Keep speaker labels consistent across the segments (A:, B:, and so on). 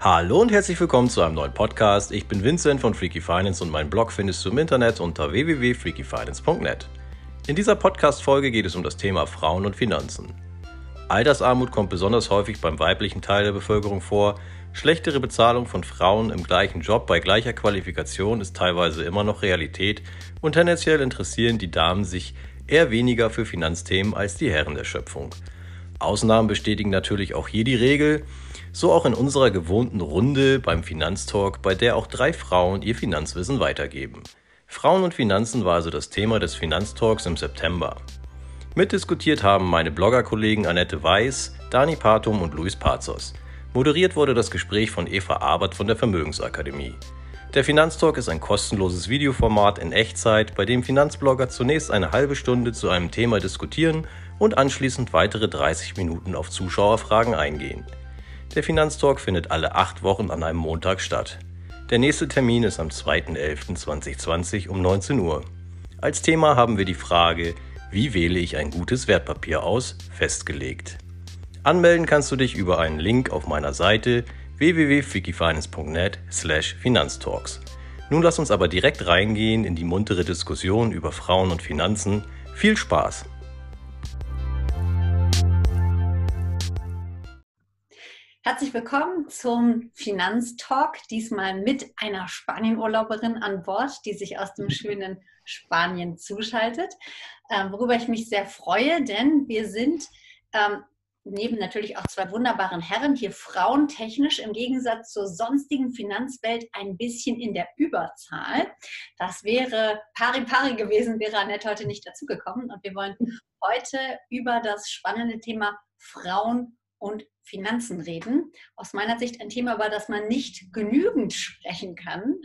A: Hallo und herzlich willkommen zu einem neuen Podcast. Ich bin Vincent von Freaky Finance und meinen Blog findest du im Internet unter www.freakyfinance.net. In dieser Podcast-Folge geht es um das Thema Frauen und Finanzen. Altersarmut kommt besonders häufig beim weiblichen Teil der Bevölkerung vor. Schlechtere Bezahlung von Frauen im gleichen Job bei gleicher Qualifikation ist teilweise immer noch Realität und tendenziell interessieren die Damen sich eher weniger für Finanzthemen als die Herren der Schöpfung. Ausnahmen bestätigen natürlich auch hier die Regel, so auch in unserer gewohnten Runde beim Finanztalk, bei der auch drei Frauen ihr Finanzwissen weitergeben. Frauen und Finanzen war also das Thema des Finanztalks im September. Mitdiskutiert haben meine Bloggerkollegen Annette Weiß, Dani Patum und Luis Pazos. Moderiert wurde das Gespräch von Eva Abert von der Vermögensakademie. Der Finanztalk ist ein kostenloses Videoformat in Echtzeit, bei dem Finanzblogger zunächst eine halbe Stunde zu einem Thema diskutieren und anschließend weitere 30 Minuten auf Zuschauerfragen eingehen. Der Finanztalk findet alle acht Wochen an einem Montag statt. Der nächste Termin ist am 2.11.2020 um 19 Uhr. Als Thema haben wir die Frage, wie wähle ich ein gutes Wertpapier aus, festgelegt. Anmelden kannst du dich über einen Link auf meiner Seite www.fikifinance.net slash Finanztalks. Nun lass uns aber direkt reingehen in die muntere Diskussion über Frauen und Finanzen. Viel Spaß!
B: Herzlich willkommen zum Finanztalk, diesmal mit einer Spanienurlauberin an Bord, die sich aus dem schönen Spanien zuschaltet, äh, worüber ich mich sehr freue, denn wir sind ähm, neben natürlich auch zwei wunderbaren Herren hier frauentechnisch im Gegensatz zur sonstigen Finanzwelt ein bisschen in der Überzahl. Das wäre pari pari gewesen, wäre Annette heute nicht dazugekommen. Und wir wollen heute über das spannende Thema Frauen und Finanzen reden. Aus meiner Sicht ein Thema, über das man nicht genügend sprechen kann,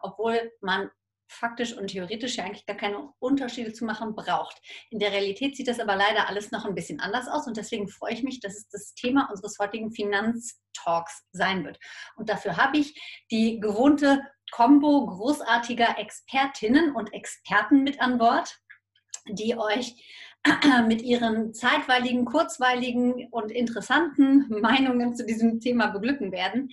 B: obwohl man faktisch und theoretisch ja eigentlich gar keine Unterschiede zu machen braucht. In der Realität sieht das aber leider alles noch ein bisschen anders aus und deswegen freue ich mich, dass es das Thema unseres heutigen Finanztalks sein wird. Und dafür habe ich die gewohnte Kombo großartiger Expertinnen und Experten mit an Bord, die euch mit ihren zeitweiligen, kurzweiligen und interessanten Meinungen zu diesem Thema beglücken werden.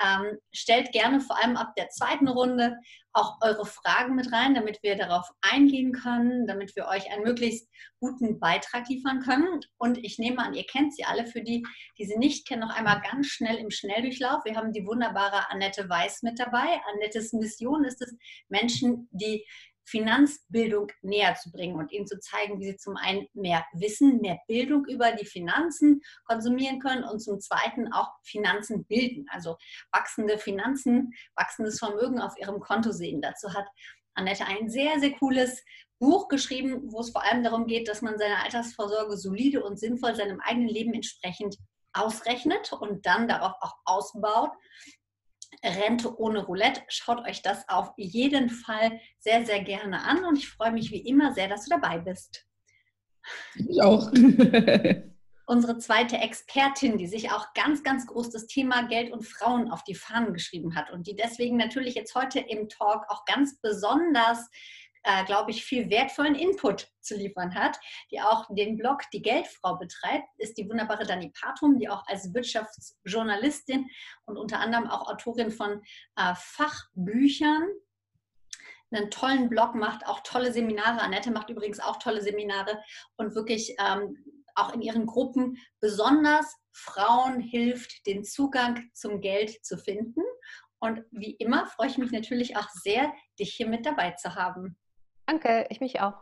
B: Ähm, stellt gerne vor allem ab der zweiten Runde auch eure Fragen mit rein, damit wir darauf eingehen können, damit wir euch einen möglichst guten Beitrag liefern können. Und ich nehme an, ihr kennt sie alle. Für die, die sie nicht kennen, noch einmal ganz schnell im Schnelldurchlauf. Wir haben die wunderbare Annette Weiß mit dabei. Annettes Mission ist es, Menschen, die Finanzbildung näher zu bringen und ihnen zu zeigen, wie sie zum einen mehr Wissen, mehr Bildung über die Finanzen konsumieren können und zum zweiten auch Finanzen bilden, also wachsende Finanzen, wachsendes Vermögen auf ihrem Konto sehen. Dazu hat Annette ein sehr, sehr cooles Buch geschrieben, wo es vor allem darum geht, dass man seine Altersvorsorge solide und sinnvoll seinem eigenen Leben entsprechend ausrechnet und dann darauf auch ausbaut Rente ohne Roulette. Schaut euch das auf jeden Fall sehr, sehr gerne an und ich freue mich wie immer sehr, dass du dabei bist.
C: Ich auch.
B: Unsere zweite Expertin, die sich auch ganz, ganz groß das Thema Geld und Frauen auf die Fahnen geschrieben hat und die deswegen natürlich jetzt heute im Talk auch ganz besonders äh, glaube ich, viel wertvollen Input zu liefern hat, die auch den Blog Die Geldfrau betreibt, ist die wunderbare Dani Patrum, die auch als Wirtschaftsjournalistin und unter anderem auch Autorin von äh, Fachbüchern einen tollen Blog macht, auch tolle Seminare. Annette macht übrigens auch tolle Seminare und wirklich ähm, auch in ihren Gruppen besonders Frauen hilft, den Zugang zum Geld zu finden. Und wie immer freue ich mich natürlich auch sehr, dich hier mit dabei zu haben.
C: Danke, ich mich auch.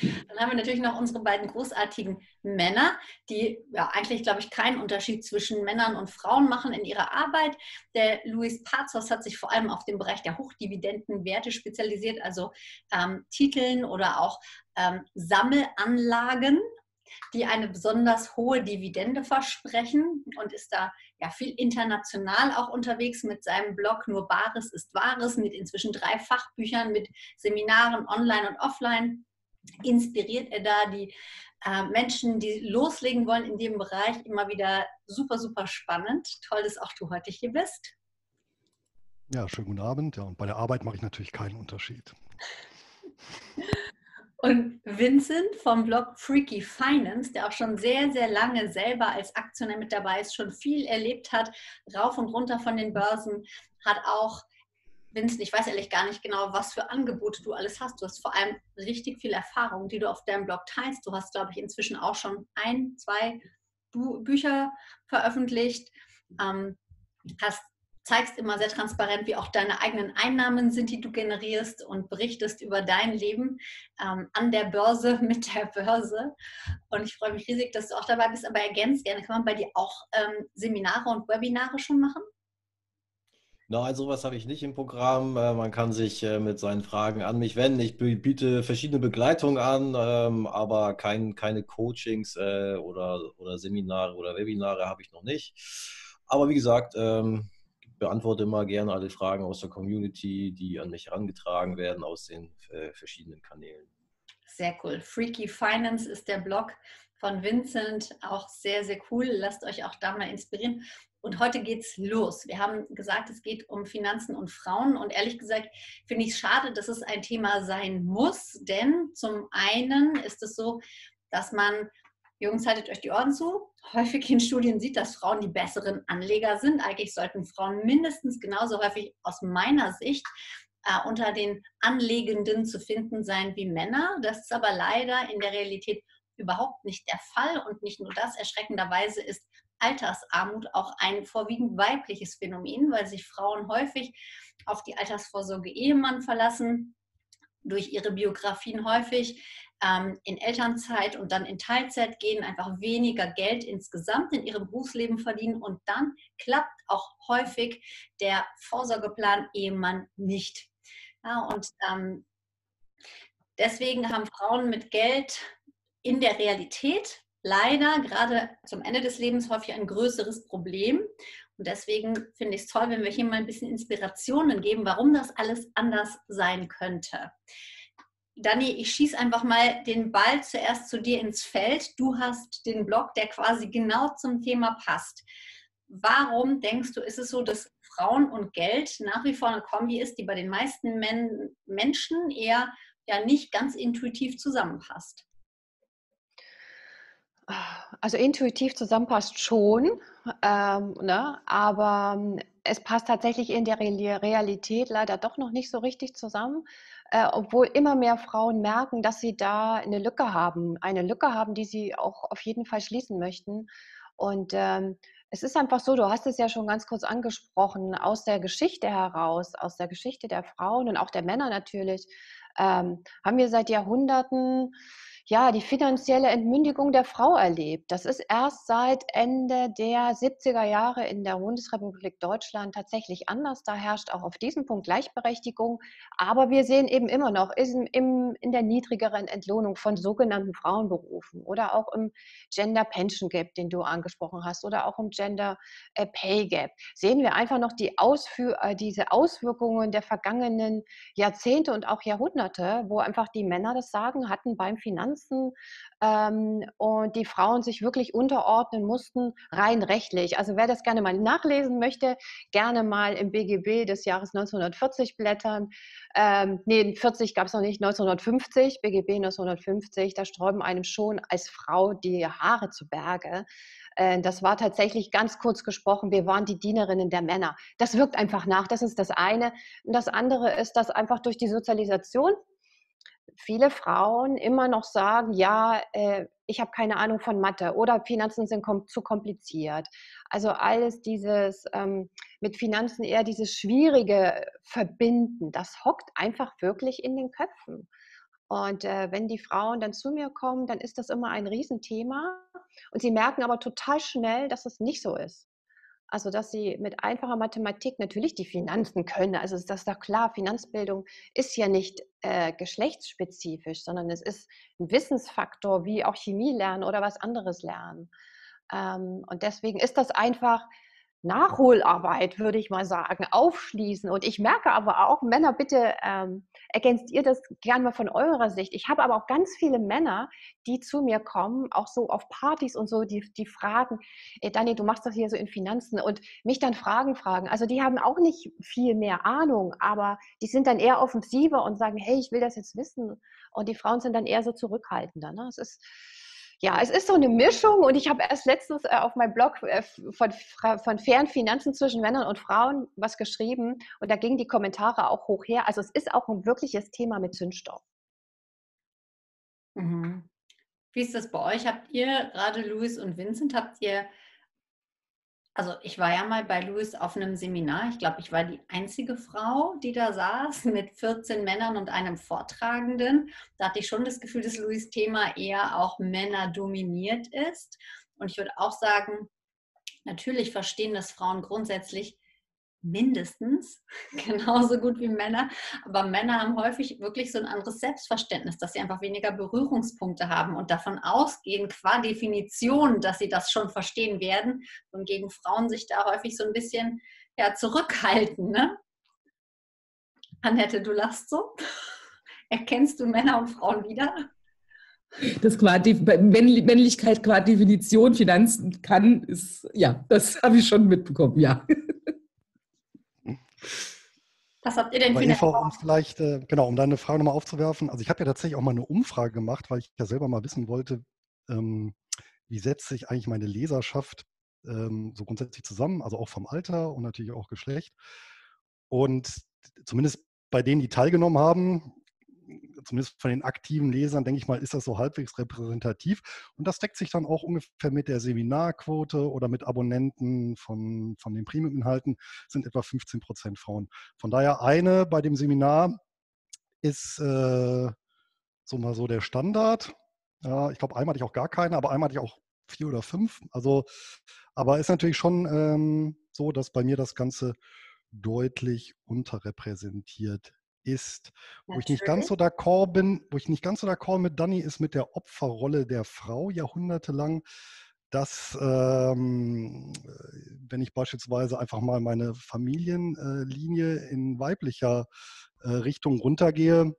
B: Dann haben wir natürlich noch unsere beiden großartigen Männer, die ja eigentlich, glaube ich, keinen Unterschied zwischen Männern und Frauen machen in ihrer Arbeit. Der Luis Pazos hat sich vor allem auf den Bereich der Hochdividendenwerte spezialisiert, also ähm, Titeln oder auch ähm, Sammelanlagen die eine besonders hohe Dividende versprechen und ist da ja viel international auch unterwegs mit seinem Blog Nur Bares ist Wahres, mit inzwischen drei Fachbüchern, mit Seminaren online und offline. Inspiriert er da die äh, Menschen, die loslegen wollen in dem Bereich, immer wieder super, super spannend. Toll, dass auch du heute hier bist.
D: Ja, schönen guten Abend. Ja, und bei der Arbeit mache ich natürlich keinen Unterschied.
B: Und Vincent vom Blog Freaky Finance, der auch schon sehr, sehr lange selber als Aktionär mit dabei ist, schon viel erlebt hat, rauf und runter von den Börsen, hat auch, Vincent, ich weiß ehrlich gar nicht genau, was für Angebote du alles hast. Du hast vor allem richtig viel Erfahrung, die du auf deinem Blog teilst. Du hast, glaube ich, inzwischen auch schon ein, zwei Bücher veröffentlicht, ähm, hast zeigst immer sehr transparent, wie auch deine eigenen Einnahmen sind, die du generierst und berichtest über dein Leben ähm, an der Börse, mit der Börse. Und ich freue mich riesig, dass du auch dabei bist, aber ergänzt gerne, kann man bei dir auch ähm, Seminare und Webinare schon machen?
A: Nein, sowas habe ich nicht im Programm. Äh, man kann sich äh, mit seinen Fragen an mich wenden. Ich biete verschiedene Begleitungen an, ähm, aber kein, keine Coachings äh, oder, oder Seminare oder Webinare habe ich noch nicht. Aber wie gesagt, ähm, beantworte immer gerne alle Fragen aus der Community, die an mich herangetragen werden aus den äh, verschiedenen Kanälen.
B: Sehr cool. Freaky Finance ist der Blog von Vincent. Auch sehr, sehr cool. Lasst euch auch da mal inspirieren. Und heute geht's los. Wir haben gesagt, es geht um Finanzen und Frauen. Und ehrlich gesagt finde ich es schade, dass es ein Thema sein muss. Denn zum einen ist es so, dass man Jungs, haltet euch die Ohren zu. Häufig in Studien sieht, dass Frauen die besseren Anleger sind. Eigentlich sollten Frauen mindestens genauso häufig aus meiner Sicht äh, unter den Anlegenden zu finden sein wie Männer. Das ist aber leider in der Realität überhaupt nicht der Fall. Und nicht nur das, erschreckenderweise ist Altersarmut auch ein vorwiegend weibliches Phänomen, weil sich Frauen häufig auf die Altersvorsorge Ehemann verlassen, durch ihre Biografien häufig ähm, in Elternzeit und dann in Teilzeit gehen, einfach weniger Geld insgesamt in ihrem Berufsleben verdienen und dann klappt auch häufig der Vorsorgeplan Ehemann nicht. Ja, und ähm, deswegen haben Frauen mit Geld in der Realität leider gerade zum Ende des Lebens häufig ein größeres Problem. Und deswegen finde ich es toll, wenn wir hier mal ein bisschen Inspirationen geben, warum das alles anders sein könnte. Dani, ich schieße einfach mal den Ball zuerst zu dir ins Feld. Du hast den Blog, der quasi genau zum Thema passt. Warum denkst du, ist es so, dass Frauen und Geld nach wie vor eine Kombi ist, die bei den meisten Men Menschen eher ja nicht ganz intuitiv zusammenpasst?
C: Also intuitiv zusammenpasst schon, ähm, ne? aber es passt tatsächlich in der Realität leider doch noch nicht so richtig zusammen äh, obwohl immer mehr Frauen merken, dass sie da eine Lücke haben, eine Lücke haben, die sie auch auf jeden Fall schließen möchten. Und ähm, es ist einfach so, du hast es ja schon ganz kurz angesprochen, aus der Geschichte heraus, aus der Geschichte der Frauen und auch der Männer natürlich, ähm, haben wir seit Jahrhunderten ja, die finanzielle Entmündigung der Frau erlebt. Das ist erst seit Ende der 70er Jahre in der Bundesrepublik Deutschland tatsächlich anders. Da herrscht auch auf diesem Punkt Gleichberechtigung. Aber wir sehen eben immer noch in, im, in der niedrigeren Entlohnung von sogenannten Frauenberufen oder auch im Gender Pension Gap, den du angesprochen hast, oder auch im Gender äh, Pay Gap, sehen wir einfach noch die Ausführ äh, diese Auswirkungen der vergangenen Jahrzehnte und auch Jahrhunderte, wo einfach die Männer das Sagen hatten beim Finanz Instanzen ähm, und die Frauen sich wirklich unterordnen mussten, rein rechtlich. Also wer das gerne mal nachlesen möchte, gerne mal im BGB des Jahres 1940 blättern. Ähm, nee, 40 gab es noch nicht, 1950, BGB 1950, da sträuben einem schon als Frau die Haare zu Berge. Äh, das war tatsächlich ganz kurz gesprochen, wir waren die Dienerinnen der Männer. Das wirkt einfach nach, das ist das eine. Und das andere ist, dass einfach durch die Sozialisation viele Frauen immer noch sagen, ja, äh, ich habe keine Ahnung von Mathe oder Finanzen sind kom zu kompliziert. Also alles dieses ähm, mit Finanzen eher dieses schwierige Verbinden, das hockt einfach wirklich in den Köpfen. Und äh, wenn die Frauen dann zu mir kommen, dann ist das immer ein Riesenthema. Und sie merken aber total schnell, dass es nicht so ist. Also, dass sie mit einfacher Mathematik natürlich die Finanzen können. Also, ist das doch klar, Finanzbildung ist ja nicht äh, geschlechtsspezifisch, sondern es ist ein Wissensfaktor, wie auch Chemie lernen oder was anderes lernen. Ähm, und deswegen ist das einfach Nachholarbeit, würde ich mal sagen, aufschließen. Und ich merke aber auch, Männer, bitte ähm, ergänzt ihr das gerne mal von eurer Sicht. Ich habe aber auch ganz viele Männer, die zu mir kommen, auch so auf Partys und so, die, die fragen, ey, Dani, du machst das hier so in Finanzen und mich dann Fragen fragen. Also die haben auch nicht viel mehr Ahnung, aber die sind dann eher offensiver und sagen, hey, ich will das jetzt wissen. Und die Frauen sind dann eher so zurückhaltender. Ne? Es ist ja, es ist so eine Mischung und ich habe erst letztens äh, auf meinem Blog äh, von, von fairen Finanzen zwischen Männern und Frauen was geschrieben und da gingen die Kommentare auch hoch her. Also es ist auch ein wirkliches Thema mit Zündstoff.
B: Mhm. Wie ist das bei euch? Habt ihr gerade Louis und Vincent, habt ihr also ich war ja mal bei Louis auf einem Seminar. Ich glaube, ich war die einzige Frau, die da saß mit 14 Männern und einem Vortragenden. Da hatte ich schon das Gefühl, dass Louis Thema eher auch Männer dominiert ist. Und ich würde auch sagen, natürlich verstehen das Frauen grundsätzlich mindestens genauso gut wie Männer. Aber Männer haben häufig wirklich so ein anderes Selbstverständnis, dass sie einfach weniger Berührungspunkte haben und davon ausgehen, qua Definition, dass sie das schon verstehen werden. Und gegen Frauen sich da häufig so ein bisschen ja, zurückhalten. Ne? Annette, du lachst so. Erkennst du Männer und Frauen wieder?
D: Das qua Männlichkeit qua Definition Finanzen kann, ist, ja, das habe ich schon mitbekommen, ja.
B: Was habt ihr denn
E: für eine Eva, um vielleicht, äh, genau, um deine Frage nochmal aufzuwerfen. Also ich habe ja tatsächlich auch mal eine Umfrage gemacht, weil ich ja selber mal wissen wollte, ähm, wie setzt sich eigentlich meine Leserschaft ähm, so grundsätzlich zusammen, also auch vom Alter und natürlich auch Geschlecht. Und zumindest bei denen, die teilgenommen haben, zumindest von den aktiven Lesern, denke ich mal, ist das so halbwegs repräsentativ. Und das deckt sich dann auch ungefähr mit der Seminarquote oder mit Abonnenten von, von den Premium-Inhalten, sind etwa 15 Prozent Frauen. Von daher eine bei dem Seminar ist äh, so mal so der Standard. Ja, ich glaube, einmal hatte ich auch gar keine, aber einmal hatte ich auch vier oder fünf. Also, aber ist natürlich schon ähm, so, dass bei mir das Ganze deutlich unterrepräsentiert ist. Wo ich nicht ganz so d'accord bin, wo ich nicht ganz so d'accord mit Dani ist mit der Opferrolle der Frau jahrhundertelang, dass ähm, wenn ich beispielsweise einfach mal meine Familienlinie in weiblicher äh, Richtung runtergehe,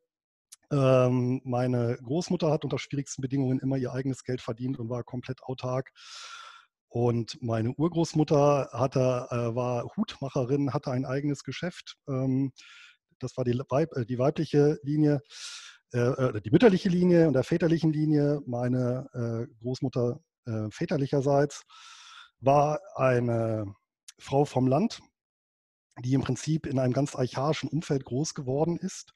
E: ähm, meine Großmutter hat unter schwierigsten Bedingungen immer ihr eigenes Geld verdient und war komplett autark. Und meine Urgroßmutter hatte, äh, war Hutmacherin, hatte ein eigenes Geschäft. Ähm, das war die, Weib, äh, die weibliche Linie, äh, äh, die mütterliche Linie und der väterlichen Linie. Meine äh, Großmutter äh, väterlicherseits war eine Frau vom Land, die im Prinzip in einem ganz archaischen Umfeld groß geworden ist,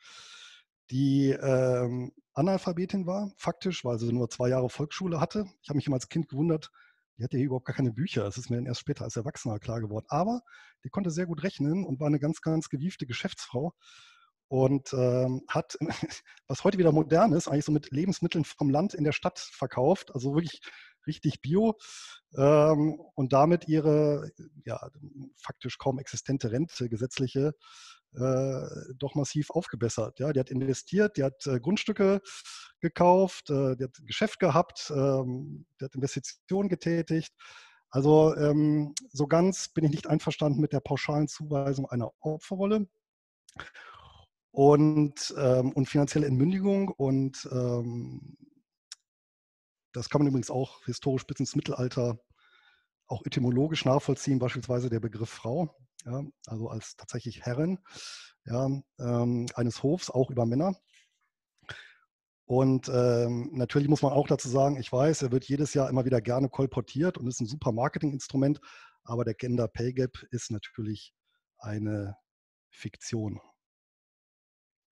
E: die ähm, Analphabetin war, faktisch, weil sie nur zwei Jahre Volksschule hatte. Ich habe mich immer als Kind gewundert, die hatte hier überhaupt gar keine Bücher. Das ist mir dann erst später als Erwachsener klar geworden. Aber die konnte sehr gut rechnen und war eine ganz, ganz gewiefte Geschäftsfrau und ähm, hat, was heute wieder modern ist, eigentlich so mit Lebensmitteln vom Land in der Stadt verkauft. Also wirklich richtig bio ähm, und damit ihre ja, faktisch kaum existente Rente, gesetzliche, doch massiv aufgebessert. Ja, die hat investiert, die hat äh, Grundstücke gekauft, äh, die hat Geschäft gehabt, ähm, die hat Investitionen getätigt. Also ähm, so ganz bin ich nicht einverstanden mit der pauschalen Zuweisung einer Opferrolle und, ähm, und finanzielle Entmündigung. Und ähm, das kann man übrigens auch historisch bis ins Mittelalter auch etymologisch nachvollziehen, beispielsweise der Begriff Frau ja, also als tatsächlich Herrin ja, ähm, eines Hofs, auch über Männer. Und ähm, natürlich muss man auch dazu sagen, ich weiß, er wird jedes Jahr immer wieder gerne kolportiert und ist ein super Marketinginstrument, aber der Gender Pay Gap ist natürlich eine Fiktion,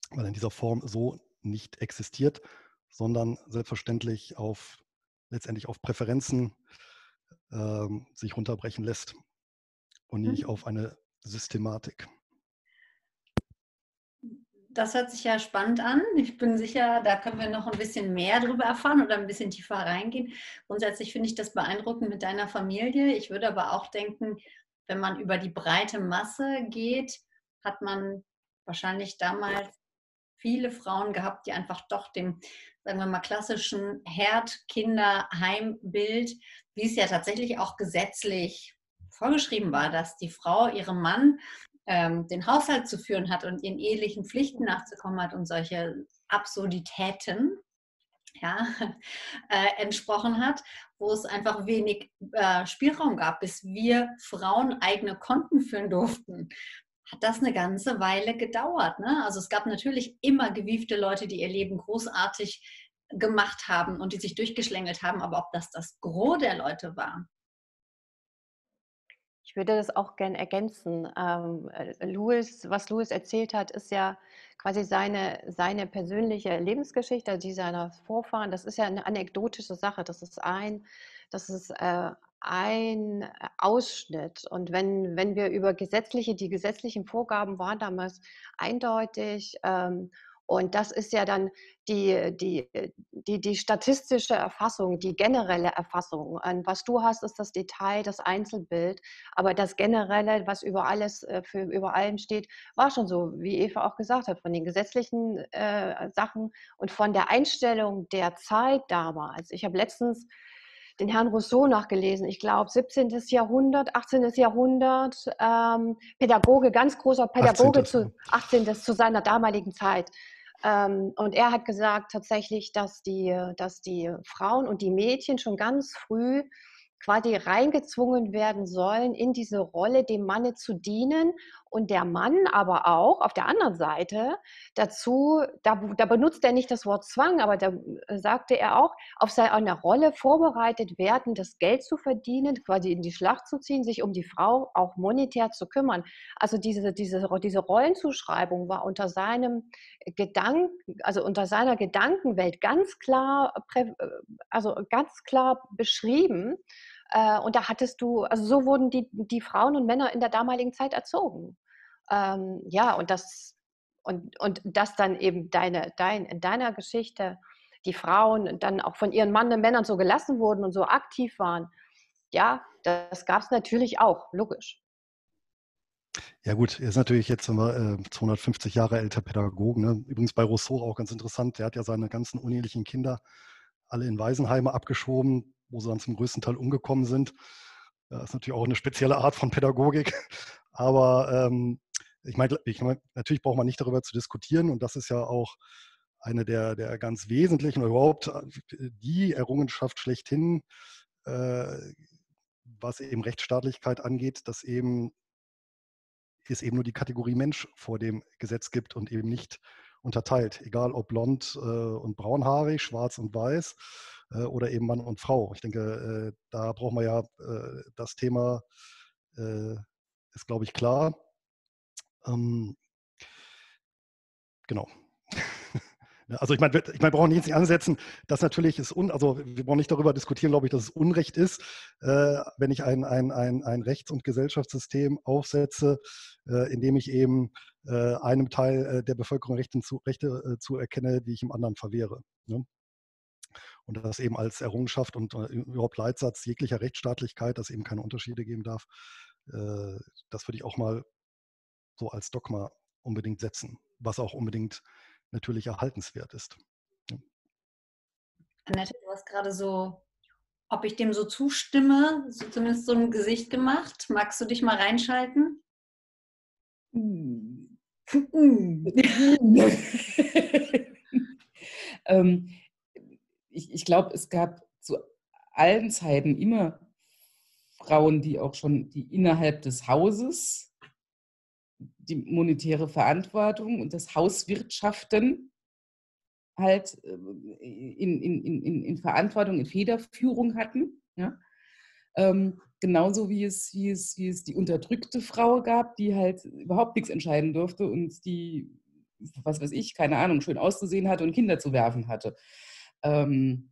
E: weil in dieser Form so nicht existiert, sondern selbstverständlich auf letztendlich auf Präferenzen ähm, sich runterbrechen lässt und nicht mhm. auf eine Systematik.
B: Das hört sich ja spannend an. Ich bin sicher, da können wir noch ein bisschen mehr darüber erfahren oder ein bisschen tiefer reingehen. Grundsätzlich finde ich das beeindruckend mit deiner Familie. Ich würde aber auch denken, wenn man über die breite Masse geht, hat man wahrscheinlich damals viele Frauen gehabt, die einfach doch dem, sagen wir mal, klassischen Herd-Kinder-Heimbild, wie es ja tatsächlich auch gesetzlich vorgeschrieben war, dass die Frau ihrem Mann ähm, den Haushalt zu führen hat und ihren ehelichen Pflichten nachzukommen hat und solche Absurditäten ja, äh, entsprochen hat, wo es einfach wenig äh, Spielraum gab, bis wir Frauen eigene Konten führen durften hat das eine ganze Weile gedauert. Ne? Also es gab natürlich immer gewiefte Leute, die ihr Leben großartig gemacht haben und die sich durchgeschlängelt haben, aber ob das das Gros der Leute war,
C: ich würde das auch gerne ergänzen. Ähm, äh, Louis, was Louis erzählt hat, ist ja quasi seine, seine persönliche Lebensgeschichte, also die seiner Vorfahren. Das ist ja eine anekdotische Sache. Das ist ein, das ist äh, ein Ausschnitt. Und wenn, wenn wir über gesetzliche, die gesetzlichen Vorgaben waren damals eindeutig. Ähm, und das ist ja dann die, die, die, die statistische Erfassung, die generelle Erfassung. Und was du hast, ist das Detail, das Einzelbild. Aber das Generelle, was über alles, äh, für, über allem steht, war schon so, wie Eva auch gesagt hat, von den gesetzlichen äh, Sachen und von der Einstellung der Zeit damals. Ich habe letztens den Herrn Rousseau nachgelesen. Ich glaube, 17. Jahrhundert, 18. Jahrhundert, ähm, Pädagoge, ganz großer Pädagoge 18. zu 18. zu seiner damaligen Zeit. Ähm, und er hat gesagt tatsächlich, dass die, dass die Frauen und die Mädchen schon ganz früh quasi reingezwungen werden sollen, in diese Rolle dem Manne zu dienen und der Mann aber auch auf der anderen Seite dazu, da, da benutzt er nicht das Wort Zwang, aber da äh, sagte er auch, auf seine Rolle vorbereitet werden, das Geld zu verdienen, quasi in die Schlacht zu ziehen, sich um die Frau auch monetär zu kümmern. Also diese, diese, diese Rollenzuschreibung war unter seinem Gedanken, also unter seiner Gedankenwelt ganz klar, äh, also ganz klar beschrieben. Äh, und da hattest du, also so wurden die, die Frauen und Männer in der damaligen Zeit erzogen. Ähm, ja, und das, und, und das dann eben deine, dein, in deiner Geschichte, die Frauen dann auch von ihren Mann und Männern so gelassen wurden und so aktiv waren. Ja, das gab es natürlich auch, logisch.
E: Ja gut, er ist natürlich jetzt äh, 250 Jahre älter Pädagoge. Ne? Übrigens bei Rousseau auch ganz interessant. Der hat ja seine ganzen unehelichen Kinder alle in Waisenheime abgeschoben, wo sie dann zum größten Teil umgekommen sind. Das ist natürlich auch eine spezielle Art von Pädagogik. Aber ähm, ich meine, ich mein, natürlich braucht man nicht darüber zu diskutieren und das ist ja auch eine der, der ganz wesentlichen überhaupt äh, die Errungenschaft schlechthin, äh, was eben Rechtsstaatlichkeit angeht, dass eben es eben nur die Kategorie Mensch vor dem Gesetz gibt und eben nicht unterteilt, egal ob blond äh, und braunhaarig, schwarz und weiß äh, oder eben Mann und Frau. Ich denke, äh, da brauchen wir ja äh, das Thema, ist glaube ich klar. Ähm, genau. Also ich meine, ich meine, wir brauchen jetzt nicht ansetzen, dass natürlich ist un, also wir brauchen nicht darüber diskutieren, glaube ich, dass es Unrecht ist, äh, wenn ich ein, ein, ein, ein Rechts- und Gesellschaftssystem aufsetze, äh, in dem ich eben äh, einem Teil äh, der Bevölkerung Rechte, zu, Rechte äh, zuerkenne, die ich im anderen verwehre. Ne? Und das eben als Errungenschaft und äh, überhaupt Leitsatz jeglicher Rechtsstaatlichkeit, dass eben keine Unterschiede geben darf, das würde ich auch mal so als Dogma unbedingt setzen, was auch unbedingt natürlich erhaltenswert ist. Ja.
B: Annette, du hast gerade so, ob ich dem so zustimme, so zumindest so ein Gesicht gemacht. Magst du dich mal reinschalten?
D: Hm. ähm, ich ich glaube, es gab zu allen Zeiten immer Frauen, die auch schon die innerhalb des Hauses die monetäre Verantwortung und das Hauswirtschaften halt äh, in, in, in, in Verantwortung, in Federführung hatten. Ja? Ähm, genauso wie es, wie, es, wie es die unterdrückte Frau gab, die halt überhaupt nichts entscheiden durfte und die, was weiß ich, keine Ahnung, schön auszusehen hatte und Kinder zu werfen hatte. Ähm,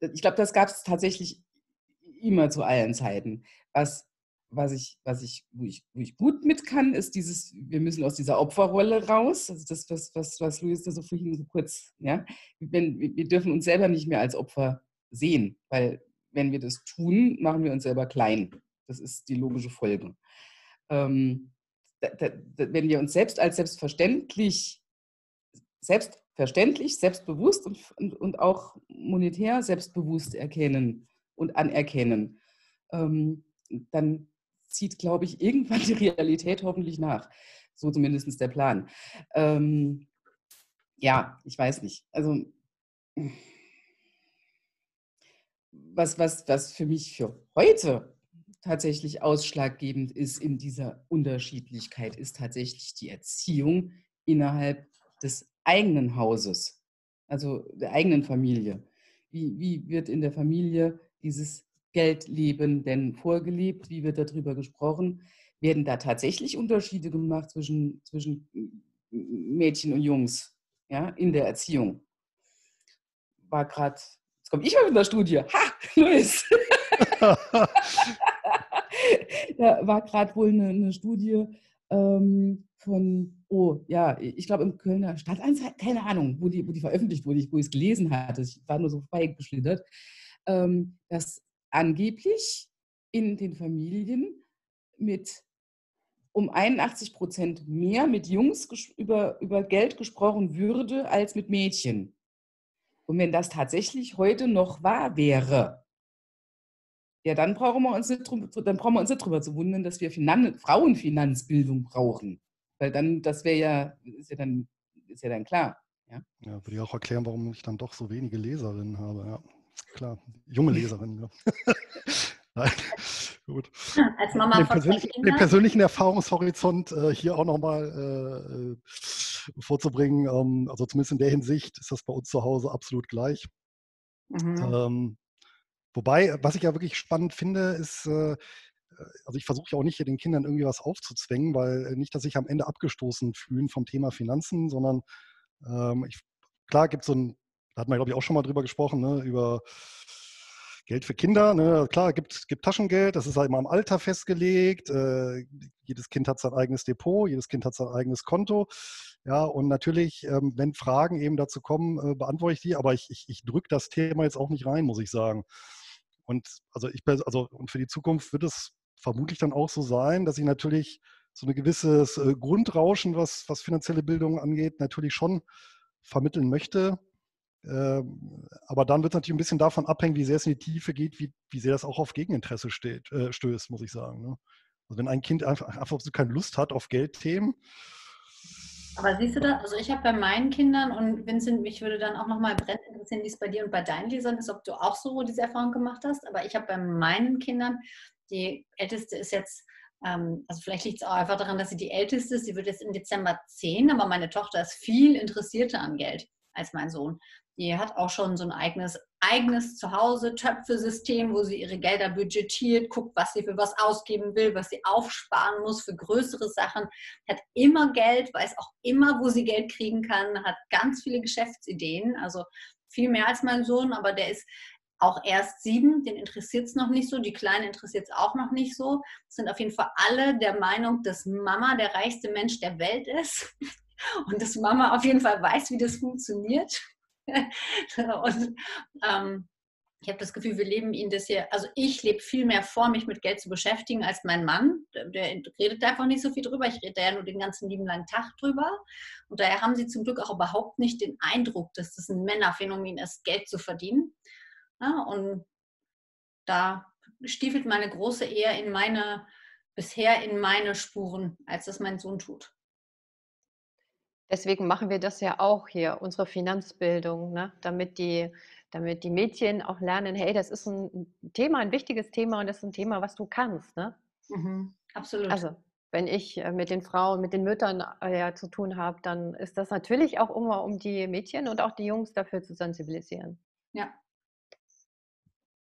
D: ich glaube, das gab es tatsächlich immer zu allen Zeiten. Was was ich, was ich, wo ich, wo ich gut mit kann, ist dieses, wir müssen aus dieser Opferrolle raus. Also das, was, was, was Luis da so vorhin so kurz, ja. Wenn, wir dürfen uns selber nicht mehr als Opfer sehen, weil wenn wir das tun, machen wir uns selber klein. Das ist die logische Folge. Ähm, da, da, wenn wir uns selbst als selbstverständlich, selbstverständlich, selbstbewusst und, und, und auch monetär selbstbewusst erkennen und anerkennen, ähm, dann zieht, glaube ich, irgendwann die Realität hoffentlich nach. So zumindest der Plan. Ähm, ja, ich weiß nicht. Also was, was, was für mich für heute tatsächlich ausschlaggebend ist in dieser Unterschiedlichkeit, ist tatsächlich die Erziehung innerhalb des eigenen Hauses, also der eigenen Familie. Wie, wie wird in der Familie dieses Geldleben denn vorgelebt? Wie wird darüber gesprochen? Werden da tatsächlich Unterschiede gemacht zwischen, zwischen Mädchen und Jungs ja, in der Erziehung? War gerade, jetzt komme ich mal mit der Studie. Ha, Luis! da war gerade wohl eine, eine Studie ähm, von, oh ja, ich glaube im Kölner Stadtanzeiger, keine Ahnung, wo die, wo die veröffentlicht wurde, wo ich es gelesen hatte. Ich war nur so vorbeigeschlittert, ähm, dass angeblich in den Familien mit um 81 Prozent mehr mit Jungs über, über Geld gesprochen würde als mit Mädchen. Und wenn das tatsächlich heute noch wahr wäre, ja, dann brauchen wir uns nicht, dann brauchen wir uns nicht drüber zu wundern, dass wir Finan Frauenfinanzbildung brauchen. Weil dann, das wäre ja, ist ja dann, ist ja dann klar. Ja?
E: ja, würde ich auch erklären, warum ich dann doch so wenige Leserinnen habe. Ja, klar, junge Leserinnen. Ja. Nein, gut.
B: Als Mama den,
E: persönlichen, den persönlichen Erfahrungshorizont äh, hier auch nochmal äh, äh, vorzubringen. Ähm, also zumindest in der Hinsicht ist das bei uns zu Hause absolut gleich. Mhm. Ähm, Wobei, was ich ja wirklich spannend finde, ist, äh, also ich versuche ja auch nicht hier den Kindern irgendwie was aufzuzwängen, weil äh, nicht, dass sich am Ende abgestoßen fühlen vom Thema Finanzen, sondern ähm, ich, klar gibt es so ein, da hat man glaube ich auch schon mal drüber gesprochen, ne, über Geld für Kinder, ne? klar, gibt, gibt Taschengeld, das ist halt immer am Alter festgelegt. Äh, jedes Kind hat sein eigenes Depot, jedes Kind hat sein eigenes Konto. Ja, und natürlich, ähm, wenn Fragen eben dazu kommen, äh, beantworte ich die, aber ich, ich, ich drücke das Thema jetzt auch nicht rein, muss ich sagen. Und also ich also und für die Zukunft wird es vermutlich dann auch so sein, dass ich natürlich so ein gewisses äh, Grundrauschen, was, was finanzielle Bildung angeht, natürlich schon vermitteln möchte. Ähm, aber dann wird es natürlich ein bisschen davon abhängen, wie sehr es in die Tiefe geht, wie, wie sehr das auch auf Gegeninteresse steht, äh, stößt, muss ich sagen. Ne? Also wenn ein Kind einfach, einfach so keine Lust hat auf Geldthemen,
B: aber siehst du da, also ich habe bei meinen Kindern und Vincent, mich würde dann auch nochmal brennend interessieren, wie es bei dir und bei deinen Lesern ist, ob du auch so diese Erfahrung gemacht hast. Aber ich habe bei meinen Kindern, die älteste ist jetzt, ähm, also vielleicht liegt es auch einfach daran, dass sie die älteste ist. Sie wird jetzt im Dezember 10, aber meine Tochter ist viel interessierter an Geld als mein Sohn. Die hat auch schon so ein eigenes, eigenes Zuhause, Töpfesystem, wo sie ihre Gelder budgetiert, guckt, was sie für was ausgeben will, was sie aufsparen muss für größere Sachen, hat immer Geld, weiß auch immer, wo sie Geld kriegen kann, hat ganz viele Geschäftsideen, also viel mehr als mein Sohn, aber der ist auch erst sieben, den interessiert es noch nicht so, die Kleine interessiert es auch noch nicht so. Sind auf jeden Fall alle der Meinung, dass Mama der reichste Mensch der Welt ist und dass Mama auf jeden Fall weiß, wie das funktioniert. und ähm, ich habe das Gefühl, wir leben ihn das hier, also ich lebe viel mehr vor, mich mit Geld zu beschäftigen, als mein Mann. Der, der redet einfach nicht so viel drüber. Ich rede da ja nur den ganzen lieben langen Tag drüber. Und daher haben sie zum Glück auch überhaupt nicht den Eindruck, dass das ein Männerphänomen ist, Geld zu verdienen. Ja, und da stiefelt meine Große eher in meine, bisher in meine Spuren, als das mein Sohn tut.
C: Deswegen machen wir das ja auch hier, unsere Finanzbildung, ne? damit, die, damit die Mädchen auch lernen, hey, das ist ein Thema, ein wichtiges Thema und das ist ein Thema, was du kannst. Ne?
B: Mhm, absolut.
C: Also, wenn ich äh, mit den Frauen, mit den Müttern äh, ja, zu tun habe, dann ist das natürlich auch immer, um die Mädchen und auch die Jungs dafür zu sensibilisieren.
B: Ja.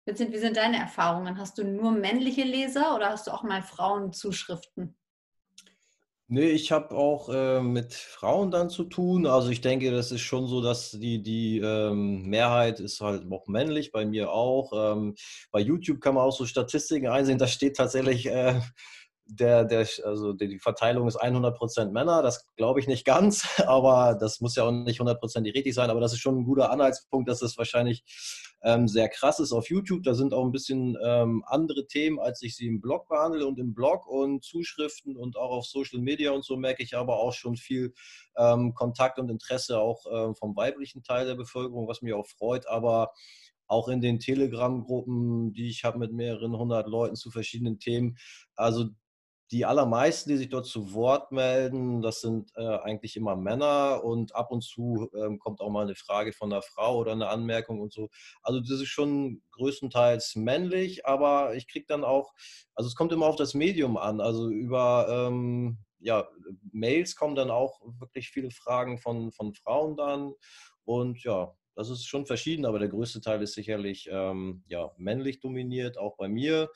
B: Vincent, wie sind deine Erfahrungen? Hast du nur männliche Leser oder hast du auch mal Frauenzuschriften?
A: Nee, ich habe auch äh, mit Frauen dann zu tun. Also ich denke, das ist schon so, dass die, die ähm, Mehrheit ist halt auch männlich, bei mir auch. Ähm, bei YouTube kann man auch so Statistiken einsehen, da steht tatsächlich äh, der, der, also die Verteilung ist 100% Männer, das glaube ich nicht ganz, aber das muss ja auch nicht 100% richtig sein, aber das ist schon ein guter Anhaltspunkt, dass das wahrscheinlich ähm, sehr krass ist auf YouTube. Da sind auch ein bisschen ähm, andere Themen, als ich sie im Blog behandle und im Blog und Zuschriften und auch auf Social Media und so merke ich aber auch schon viel ähm, Kontakt und Interesse auch ähm, vom weiblichen Teil der Bevölkerung, was mich auch freut, aber auch in den Telegram-Gruppen, die ich habe mit mehreren hundert Leuten zu verschiedenen Themen. Also die allermeisten, die sich dort zu Wort melden, das sind äh, eigentlich immer Männer und ab und zu ähm, kommt auch mal eine Frage von einer Frau oder eine Anmerkung und so. Also das ist schon größtenteils männlich, aber ich kriege dann auch, also es kommt immer auf das Medium an. Also über ähm, ja, Mails kommen dann auch wirklich viele Fragen von, von Frauen dann und ja, das ist schon verschieden, aber der größte Teil ist sicherlich ähm, ja, männlich dominiert, auch bei mir.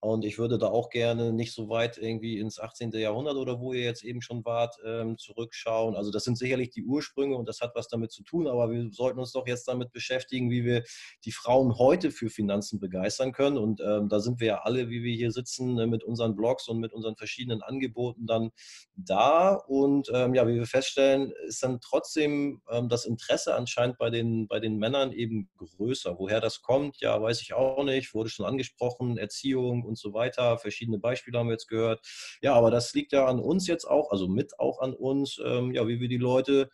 A: Und ich würde da auch gerne nicht so weit irgendwie ins 18. Jahrhundert oder wo ihr jetzt eben schon wart, ähm, zurückschauen. Also das sind sicherlich die Ursprünge und das hat was damit zu tun, aber wir sollten uns doch jetzt damit beschäftigen, wie wir die Frauen heute für Finanzen begeistern können. Und ähm, da sind wir ja alle, wie wir hier sitzen, ne, mit unseren Blogs und mit unseren verschiedenen Angeboten dann da. Und ähm, ja, wie wir feststellen, ist dann trotzdem ähm, das Interesse anscheinend bei den, bei den Männern eben größer. Woher das kommt, ja, weiß ich auch nicht. Wurde schon angesprochen, Erziehung und so weiter. Verschiedene Beispiele haben wir jetzt gehört. Ja, aber das liegt ja an uns jetzt auch, also mit auch an uns, ähm, ja, wie wir die Leute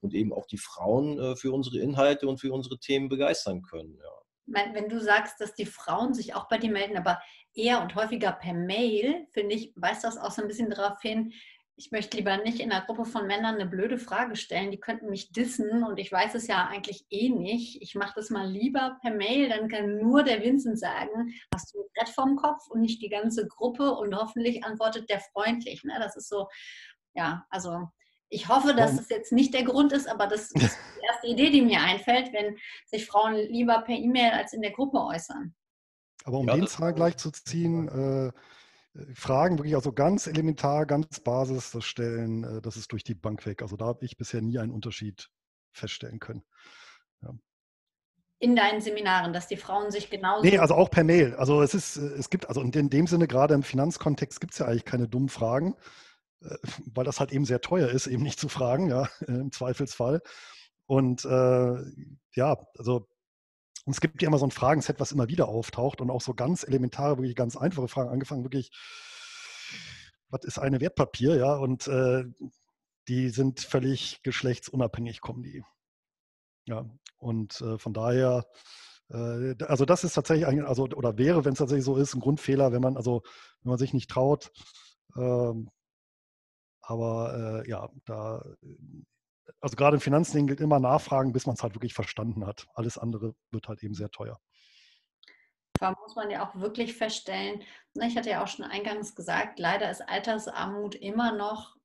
A: und eben auch die Frauen äh, für unsere Inhalte und für unsere Themen begeistern können. Ja.
B: Wenn du sagst, dass die Frauen sich auch bei dir melden, aber eher und häufiger per Mail, finde ich, weist das auch so ein bisschen darauf hin, ich möchte lieber nicht in einer Gruppe von Männern eine blöde Frage stellen. Die könnten mich dissen und ich weiß es ja eigentlich eh nicht. Ich mache das mal lieber per Mail, dann kann nur der Vincent sagen, hast du ein Brett vorm Kopf und nicht die ganze Gruppe und hoffentlich antwortet der freundlich. Ne? Das ist so, ja, also ich hoffe, dass das jetzt nicht der Grund ist, aber das ist die erste Idee, die mir einfällt, wenn sich Frauen lieber per E-Mail als in der Gruppe äußern.
E: Aber um ja, den Zahl gleich zu ziehen, äh, Fragen wirklich also ganz elementar, ganz Basis das stellen, äh, das ist durch die Bank weg. Also da habe ich bisher nie einen Unterschied feststellen können.
B: Ja. In deinen Seminaren, dass die Frauen sich genauso.
E: Nee, also auch per Mail. Also es ist, äh, es gibt, also in dem Sinne, gerade im Finanzkontext gibt es ja eigentlich keine dummen Fragen, äh, weil das halt eben sehr teuer ist, eben nicht zu fragen, ja, im Zweifelsfall. Und äh, ja, also und es gibt ja immer so ein Fragenset, was immer wieder auftaucht und auch so ganz elementare, wirklich ganz einfache Fragen, angefangen wirklich, was ist eine Wertpapier, ja, und äh, die sind völlig geschlechtsunabhängig, kommen die. Ja, und äh, von daher, äh, also das ist tatsächlich, ein, also, oder wäre, wenn es tatsächlich so ist, ein Grundfehler, wenn man, also, wenn man sich nicht traut, ähm, aber äh, ja, da also gerade im Finanzding gilt immer nachfragen, bis man es halt wirklich verstanden hat. Alles andere wird halt eben sehr teuer.
B: Da muss man ja auch wirklich feststellen, ne, ich hatte ja auch schon eingangs gesagt, leider ist Altersarmut immer noch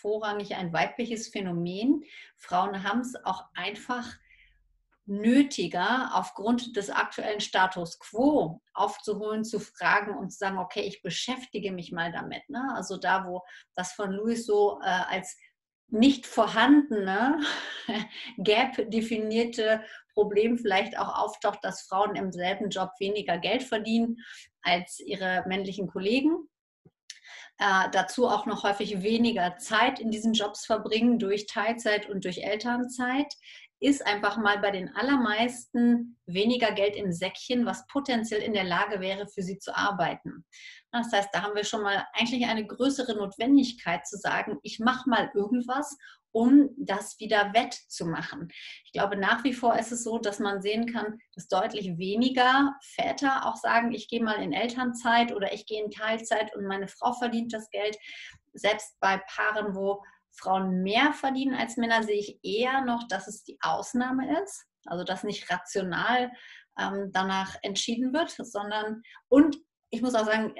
B: vorrangig ein weibliches Phänomen. Frauen haben es auch einfach nötiger, aufgrund des aktuellen Status quo aufzuholen, zu fragen und zu sagen, okay, ich beschäftige mich mal damit. Ne? Also da, wo das von Louis so äh, als nicht vorhandene, gap-definierte Problem vielleicht auch auftaucht, dass Frauen im selben Job weniger Geld verdienen als ihre männlichen Kollegen. Äh, dazu auch noch häufig weniger Zeit in diesen Jobs verbringen durch Teilzeit und durch Elternzeit ist einfach mal bei den allermeisten weniger Geld im Säckchen, was potenziell in der Lage wäre, für sie zu arbeiten. Das heißt, da haben wir schon mal eigentlich eine größere Notwendigkeit zu sagen, ich mache mal irgendwas, um das wieder wettzumachen. Ich glaube, nach wie vor ist es so, dass man sehen kann, dass deutlich weniger Väter auch sagen, ich gehe mal in Elternzeit oder ich gehe in Teilzeit und meine Frau verdient das Geld. Selbst bei Paaren, wo Frauen mehr verdienen als Männer, sehe ich eher noch, dass es die Ausnahme ist. Also dass nicht rational ähm, danach entschieden wird, sondern und ich muss auch sagen,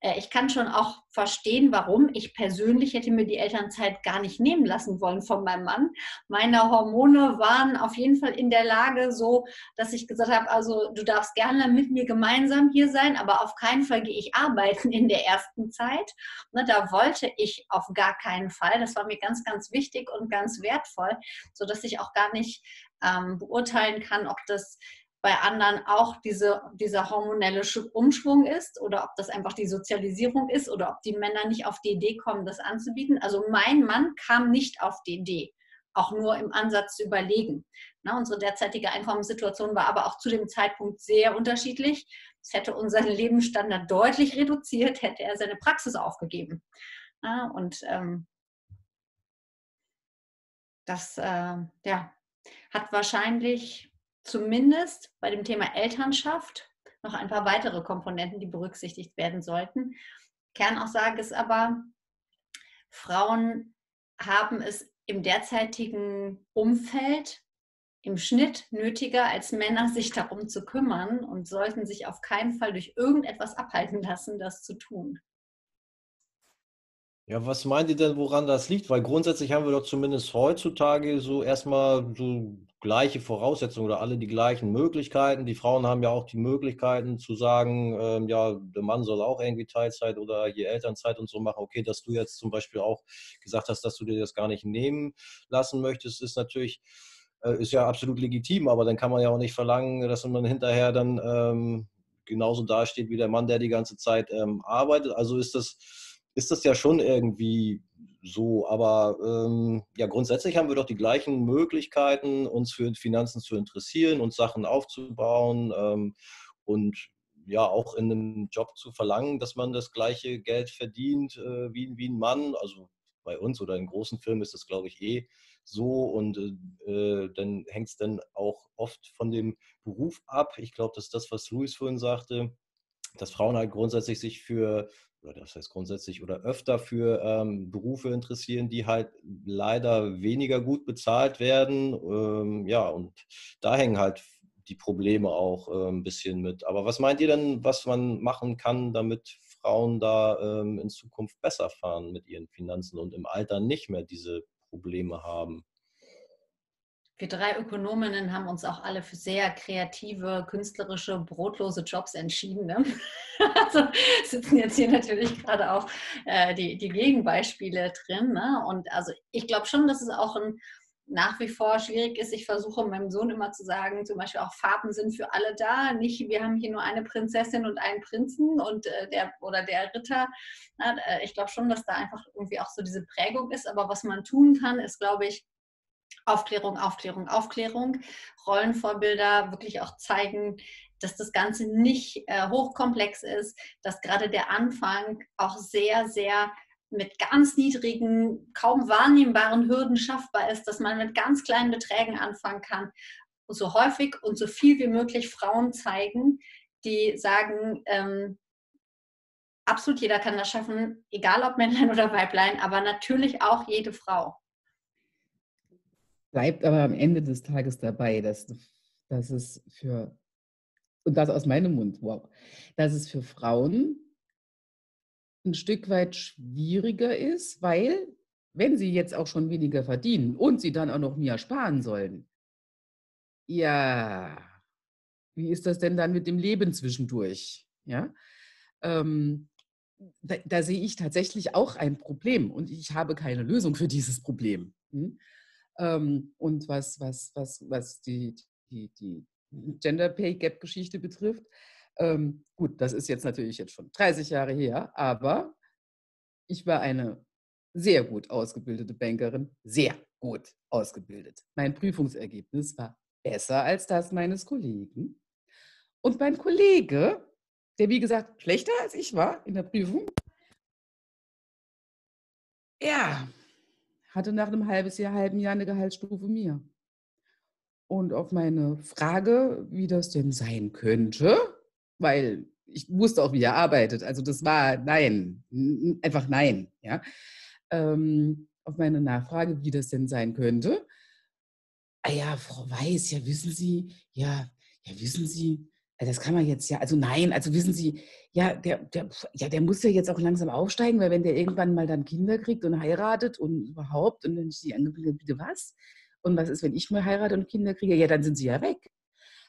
B: äh, ich kann schon auch verstehen, warum. Ich persönlich hätte mir die Elternzeit gar nicht nehmen lassen wollen von meinem Mann. Meine Hormone waren auf jeden Fall in der Lage so, dass ich gesagt habe, also du darfst gerne mit mir gemeinsam hier sein, aber auf keinen Fall gehe ich arbeiten in der ersten Zeit. Ne, da wollte ich auf gar keinen Fall. Das war mir ganz, ganz wichtig und ganz wertvoll, sodass ich auch gar nicht ähm, beurteilen kann, ob das bei anderen auch diese, dieser hormonelle Umschwung ist oder ob das einfach die Sozialisierung ist oder ob die Männer nicht auf die Idee kommen, das anzubieten. Also mein Mann kam nicht auf die Idee, auch nur im Ansatz zu überlegen. Na, unsere derzeitige Einkommenssituation war aber auch zu dem Zeitpunkt sehr unterschiedlich. Es hätte unseren Lebensstandard deutlich reduziert, hätte er seine Praxis aufgegeben. Na, und ähm, das äh, ja, hat wahrscheinlich zumindest bei dem Thema Elternschaft noch ein paar weitere Komponenten, die berücksichtigt werden sollten. Kernaussage ist aber, Frauen haben es im derzeitigen Umfeld im Schnitt nötiger als Männer, sich darum zu kümmern und sollten sich auf keinen Fall durch irgendetwas abhalten lassen, das zu tun.
A: Ja, was meint ihr denn, woran das liegt? Weil grundsätzlich haben wir doch zumindest heutzutage so erstmal so gleiche Voraussetzungen oder alle die gleichen Möglichkeiten. Die Frauen haben ja auch die Möglichkeiten zu sagen, ähm, ja, der Mann soll auch irgendwie Teilzeit oder hier Elternzeit und so machen. Okay, dass du jetzt zum Beispiel auch gesagt hast, dass du dir das gar nicht nehmen lassen möchtest, ist natürlich, äh, ist ja absolut legitim, aber dann kann man ja auch nicht verlangen, dass man hinterher dann ähm, genauso dasteht wie der Mann, der die ganze Zeit ähm, arbeitet. Also ist das, ist das ja schon irgendwie so, aber ähm, ja, grundsätzlich haben wir doch die gleichen Möglichkeiten, uns für Finanzen zu interessieren und Sachen aufzubauen ähm, und ja auch in einem Job zu verlangen, dass man das gleiche Geld verdient äh, wie, wie ein Mann. Also bei uns oder in großen Firmen ist das, glaube ich, eh so und äh, dann hängt es dann auch oft von dem Beruf ab. Ich glaube, das ist das, was Luis vorhin sagte, dass Frauen halt grundsätzlich sich für oder das heißt grundsätzlich oder öfter für ähm, Berufe interessieren, die halt leider weniger gut bezahlt werden. Ähm, ja, und da hängen halt die Probleme auch äh, ein bisschen mit. Aber was meint ihr denn, was man machen kann, damit Frauen da ähm, in Zukunft besser fahren mit ihren Finanzen und im Alter nicht mehr diese Probleme haben?
B: Wir drei Ökonominnen haben uns auch alle für sehr kreative, künstlerische, brotlose Jobs entschieden. Ne? Also sitzen jetzt hier natürlich gerade auch äh, die, die Gegenbeispiele drin. Ne? Und also ich glaube schon, dass es auch ein, nach wie vor schwierig ist. Ich versuche meinem Sohn immer zu sagen, zum Beispiel auch Farben sind für alle da. Nicht, wir haben hier nur eine Prinzessin und einen Prinzen und äh, der oder der Ritter. Na, äh, ich glaube schon, dass da einfach irgendwie auch so diese Prägung ist. Aber was man tun kann, ist, glaube ich, Aufklärung, Aufklärung, Aufklärung. Rollenvorbilder wirklich auch zeigen, dass das Ganze nicht äh, hochkomplex ist, dass gerade der Anfang auch sehr, sehr mit ganz niedrigen, kaum wahrnehmbaren Hürden schaffbar ist, dass man mit ganz kleinen Beträgen anfangen kann. Und so häufig und so viel wie möglich Frauen zeigen, die sagen, ähm, absolut jeder kann das schaffen, egal ob Männlein oder Weiblein, aber natürlich auch jede Frau
D: bleibt aber am Ende des Tages dabei, dass, dass es für, und das aus meinem Mund, wow, dass es für Frauen ein Stück weit schwieriger ist, weil wenn sie jetzt auch schon weniger verdienen und sie dann auch noch mehr sparen sollen, ja, wie ist das denn dann mit dem Leben zwischendurch? Ja, ähm, da, da, sehe ich tatsächlich auch ein Problem und ich habe keine Lösung für dieses Problem. Hm? Ähm, und was, was, was, was die, die, die Gender Pay Gap Geschichte betrifft, ähm, gut, das ist jetzt natürlich jetzt schon 30 Jahre her, aber ich war eine sehr gut ausgebildete Bankerin, sehr gut ausgebildet. Mein Prüfungsergebnis war besser als das meines Kollegen. Und mein Kollege, der wie gesagt schlechter als ich war in der Prüfung, ja, hatte nach einem halbes Jahr, halben Jahr eine Gehaltsstufe mehr. Und auf meine Frage, wie das denn sein könnte, weil ich wusste auch, wie er arbeitet, also das war nein, einfach nein, ja. Ähm, auf meine Nachfrage, wie das denn sein könnte, ah ja, Frau Weiß, ja, wissen Sie, ja, ja, wissen Sie, das kann man jetzt ja, also nein, also wissen Sie, ja, der, der, ja, der muss ja jetzt auch langsam aufsteigen, weil wenn der irgendwann mal dann Kinder kriegt und heiratet und überhaupt, und dann ist die angeblieben, bitte was? Und was ist, wenn ich mal heirate und Kinder kriege? Ja, dann sind sie ja weg.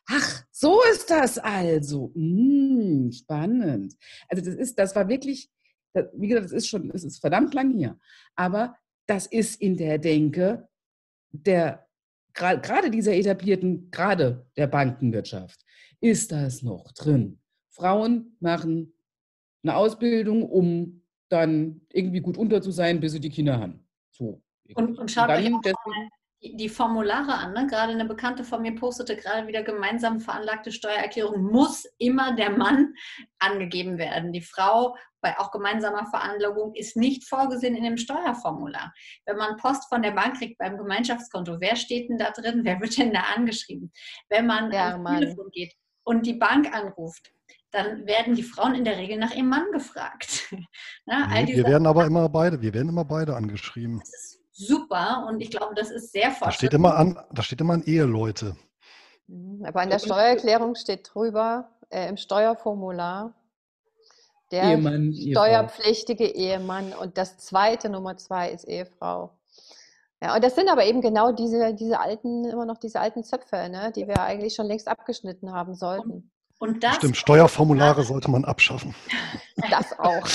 D: Ach, so ist das also. Hm, spannend. Also das ist, das war wirklich, das, wie gesagt, das ist schon, es ist verdammt lang hier. Aber das ist in der Denke der gerade dieser etablierten, gerade der Bankenwirtschaft, ist das noch drin. Frauen machen eine Ausbildung, um dann irgendwie gut unter zu sein, bis sie die Kinder haben. So.
B: Und, und schaut, euch auch mal, die, die Formulare an. Ne? Gerade eine Bekannte von mir postete gerade wieder gemeinsam veranlagte Steuererklärung, muss immer der Mann angegeben werden. Die Frau bei auch gemeinsamer Veranlagung ist nicht vorgesehen in dem Steuerformular. Wenn man Post von der Bank kriegt beim Gemeinschaftskonto, wer steht denn da drin? Wer wird denn da angeschrieben? Wenn man ja, ans Telefon geht und die Bank anruft, dann werden die Frauen in der Regel nach ihrem Mann gefragt.
E: Ja, nee, wir werden aber immer beide, wir werden immer beide angeschrieben. Das
B: ist super und ich glaube, das ist sehr
E: Da steht immer an, da steht immer an Eheleute.
C: Mhm, aber in der Steuererklärung steht drüber, äh, im Steuerformular, der Ehemann, steuerpflichtige. Ehemann und das zweite Nummer zwei ist Ehefrau. Ja, und das sind aber eben genau diese, diese alten, immer noch diese alten Zöpfe, ne, die wir eigentlich schon längst abgeschnitten haben sollten.
E: Und das Stimmt, Steuerformulare sollte man abschaffen.
C: Das auch.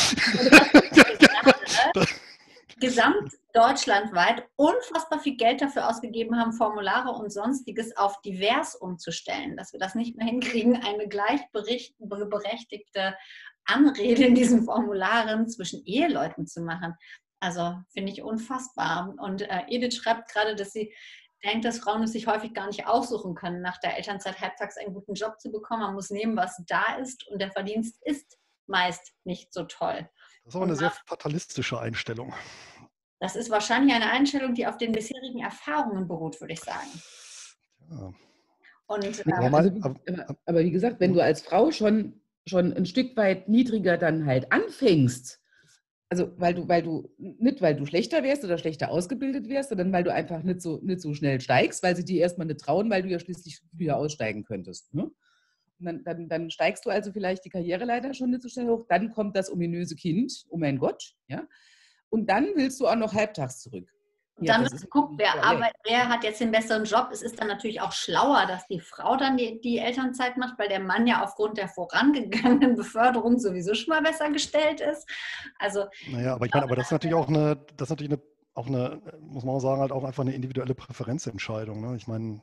B: Gesamt deutschlandweit unfassbar viel Geld dafür ausgegeben haben, Formulare und sonstiges auf divers umzustellen, dass wir das nicht mehr hinkriegen, eine gleichberechtigte Anrede in diesen Formularen zwischen Eheleuten zu machen. Also finde ich unfassbar. Und äh, Edith schreibt gerade, dass sie denkt, dass Frauen es sich häufig gar nicht aussuchen können, nach der Elternzeit halbtags einen guten Job zu bekommen. Man muss nehmen, was da ist und der Verdienst ist meist nicht so toll.
E: Das ist aber eine sehr fatalistische Einstellung.
B: Das ist wahrscheinlich eine Einstellung, die auf den bisherigen Erfahrungen beruht, würde ich sagen.
D: Ja. Und, äh, aber, aber, aber, wie gesagt, wenn du als Frau schon, schon ein Stück weit niedriger dann halt anfängst, also weil du, weil du, nicht weil du schlechter wärst oder schlechter ausgebildet wärst, sondern weil du einfach nicht so, nicht so schnell steigst, weil sie dir erstmal nicht trauen, weil du ja schließlich früher aussteigen könntest. Ne? Und dann, dann, dann steigst du also vielleicht die Karriereleiter schon nicht so schnell hoch, dann kommt das ominöse Kind, oh mein Gott, ja. Und dann willst du auch noch halbtags zurück.
B: Und dann ja, wird geguckt, wer, arbeitet, wer hat jetzt den besseren Job. Es ist dann natürlich auch schlauer, dass die Frau dann die, die Elternzeit macht, weil der Mann ja aufgrund der vorangegangenen Beförderung sowieso schon mal besser gestellt ist. Also,
E: naja, aber ich meine, aber das ist natürlich auch eine, das ist natürlich eine, auch eine, muss man auch sagen, halt auch einfach eine individuelle Präferenzentscheidung. Ne? Ich meine,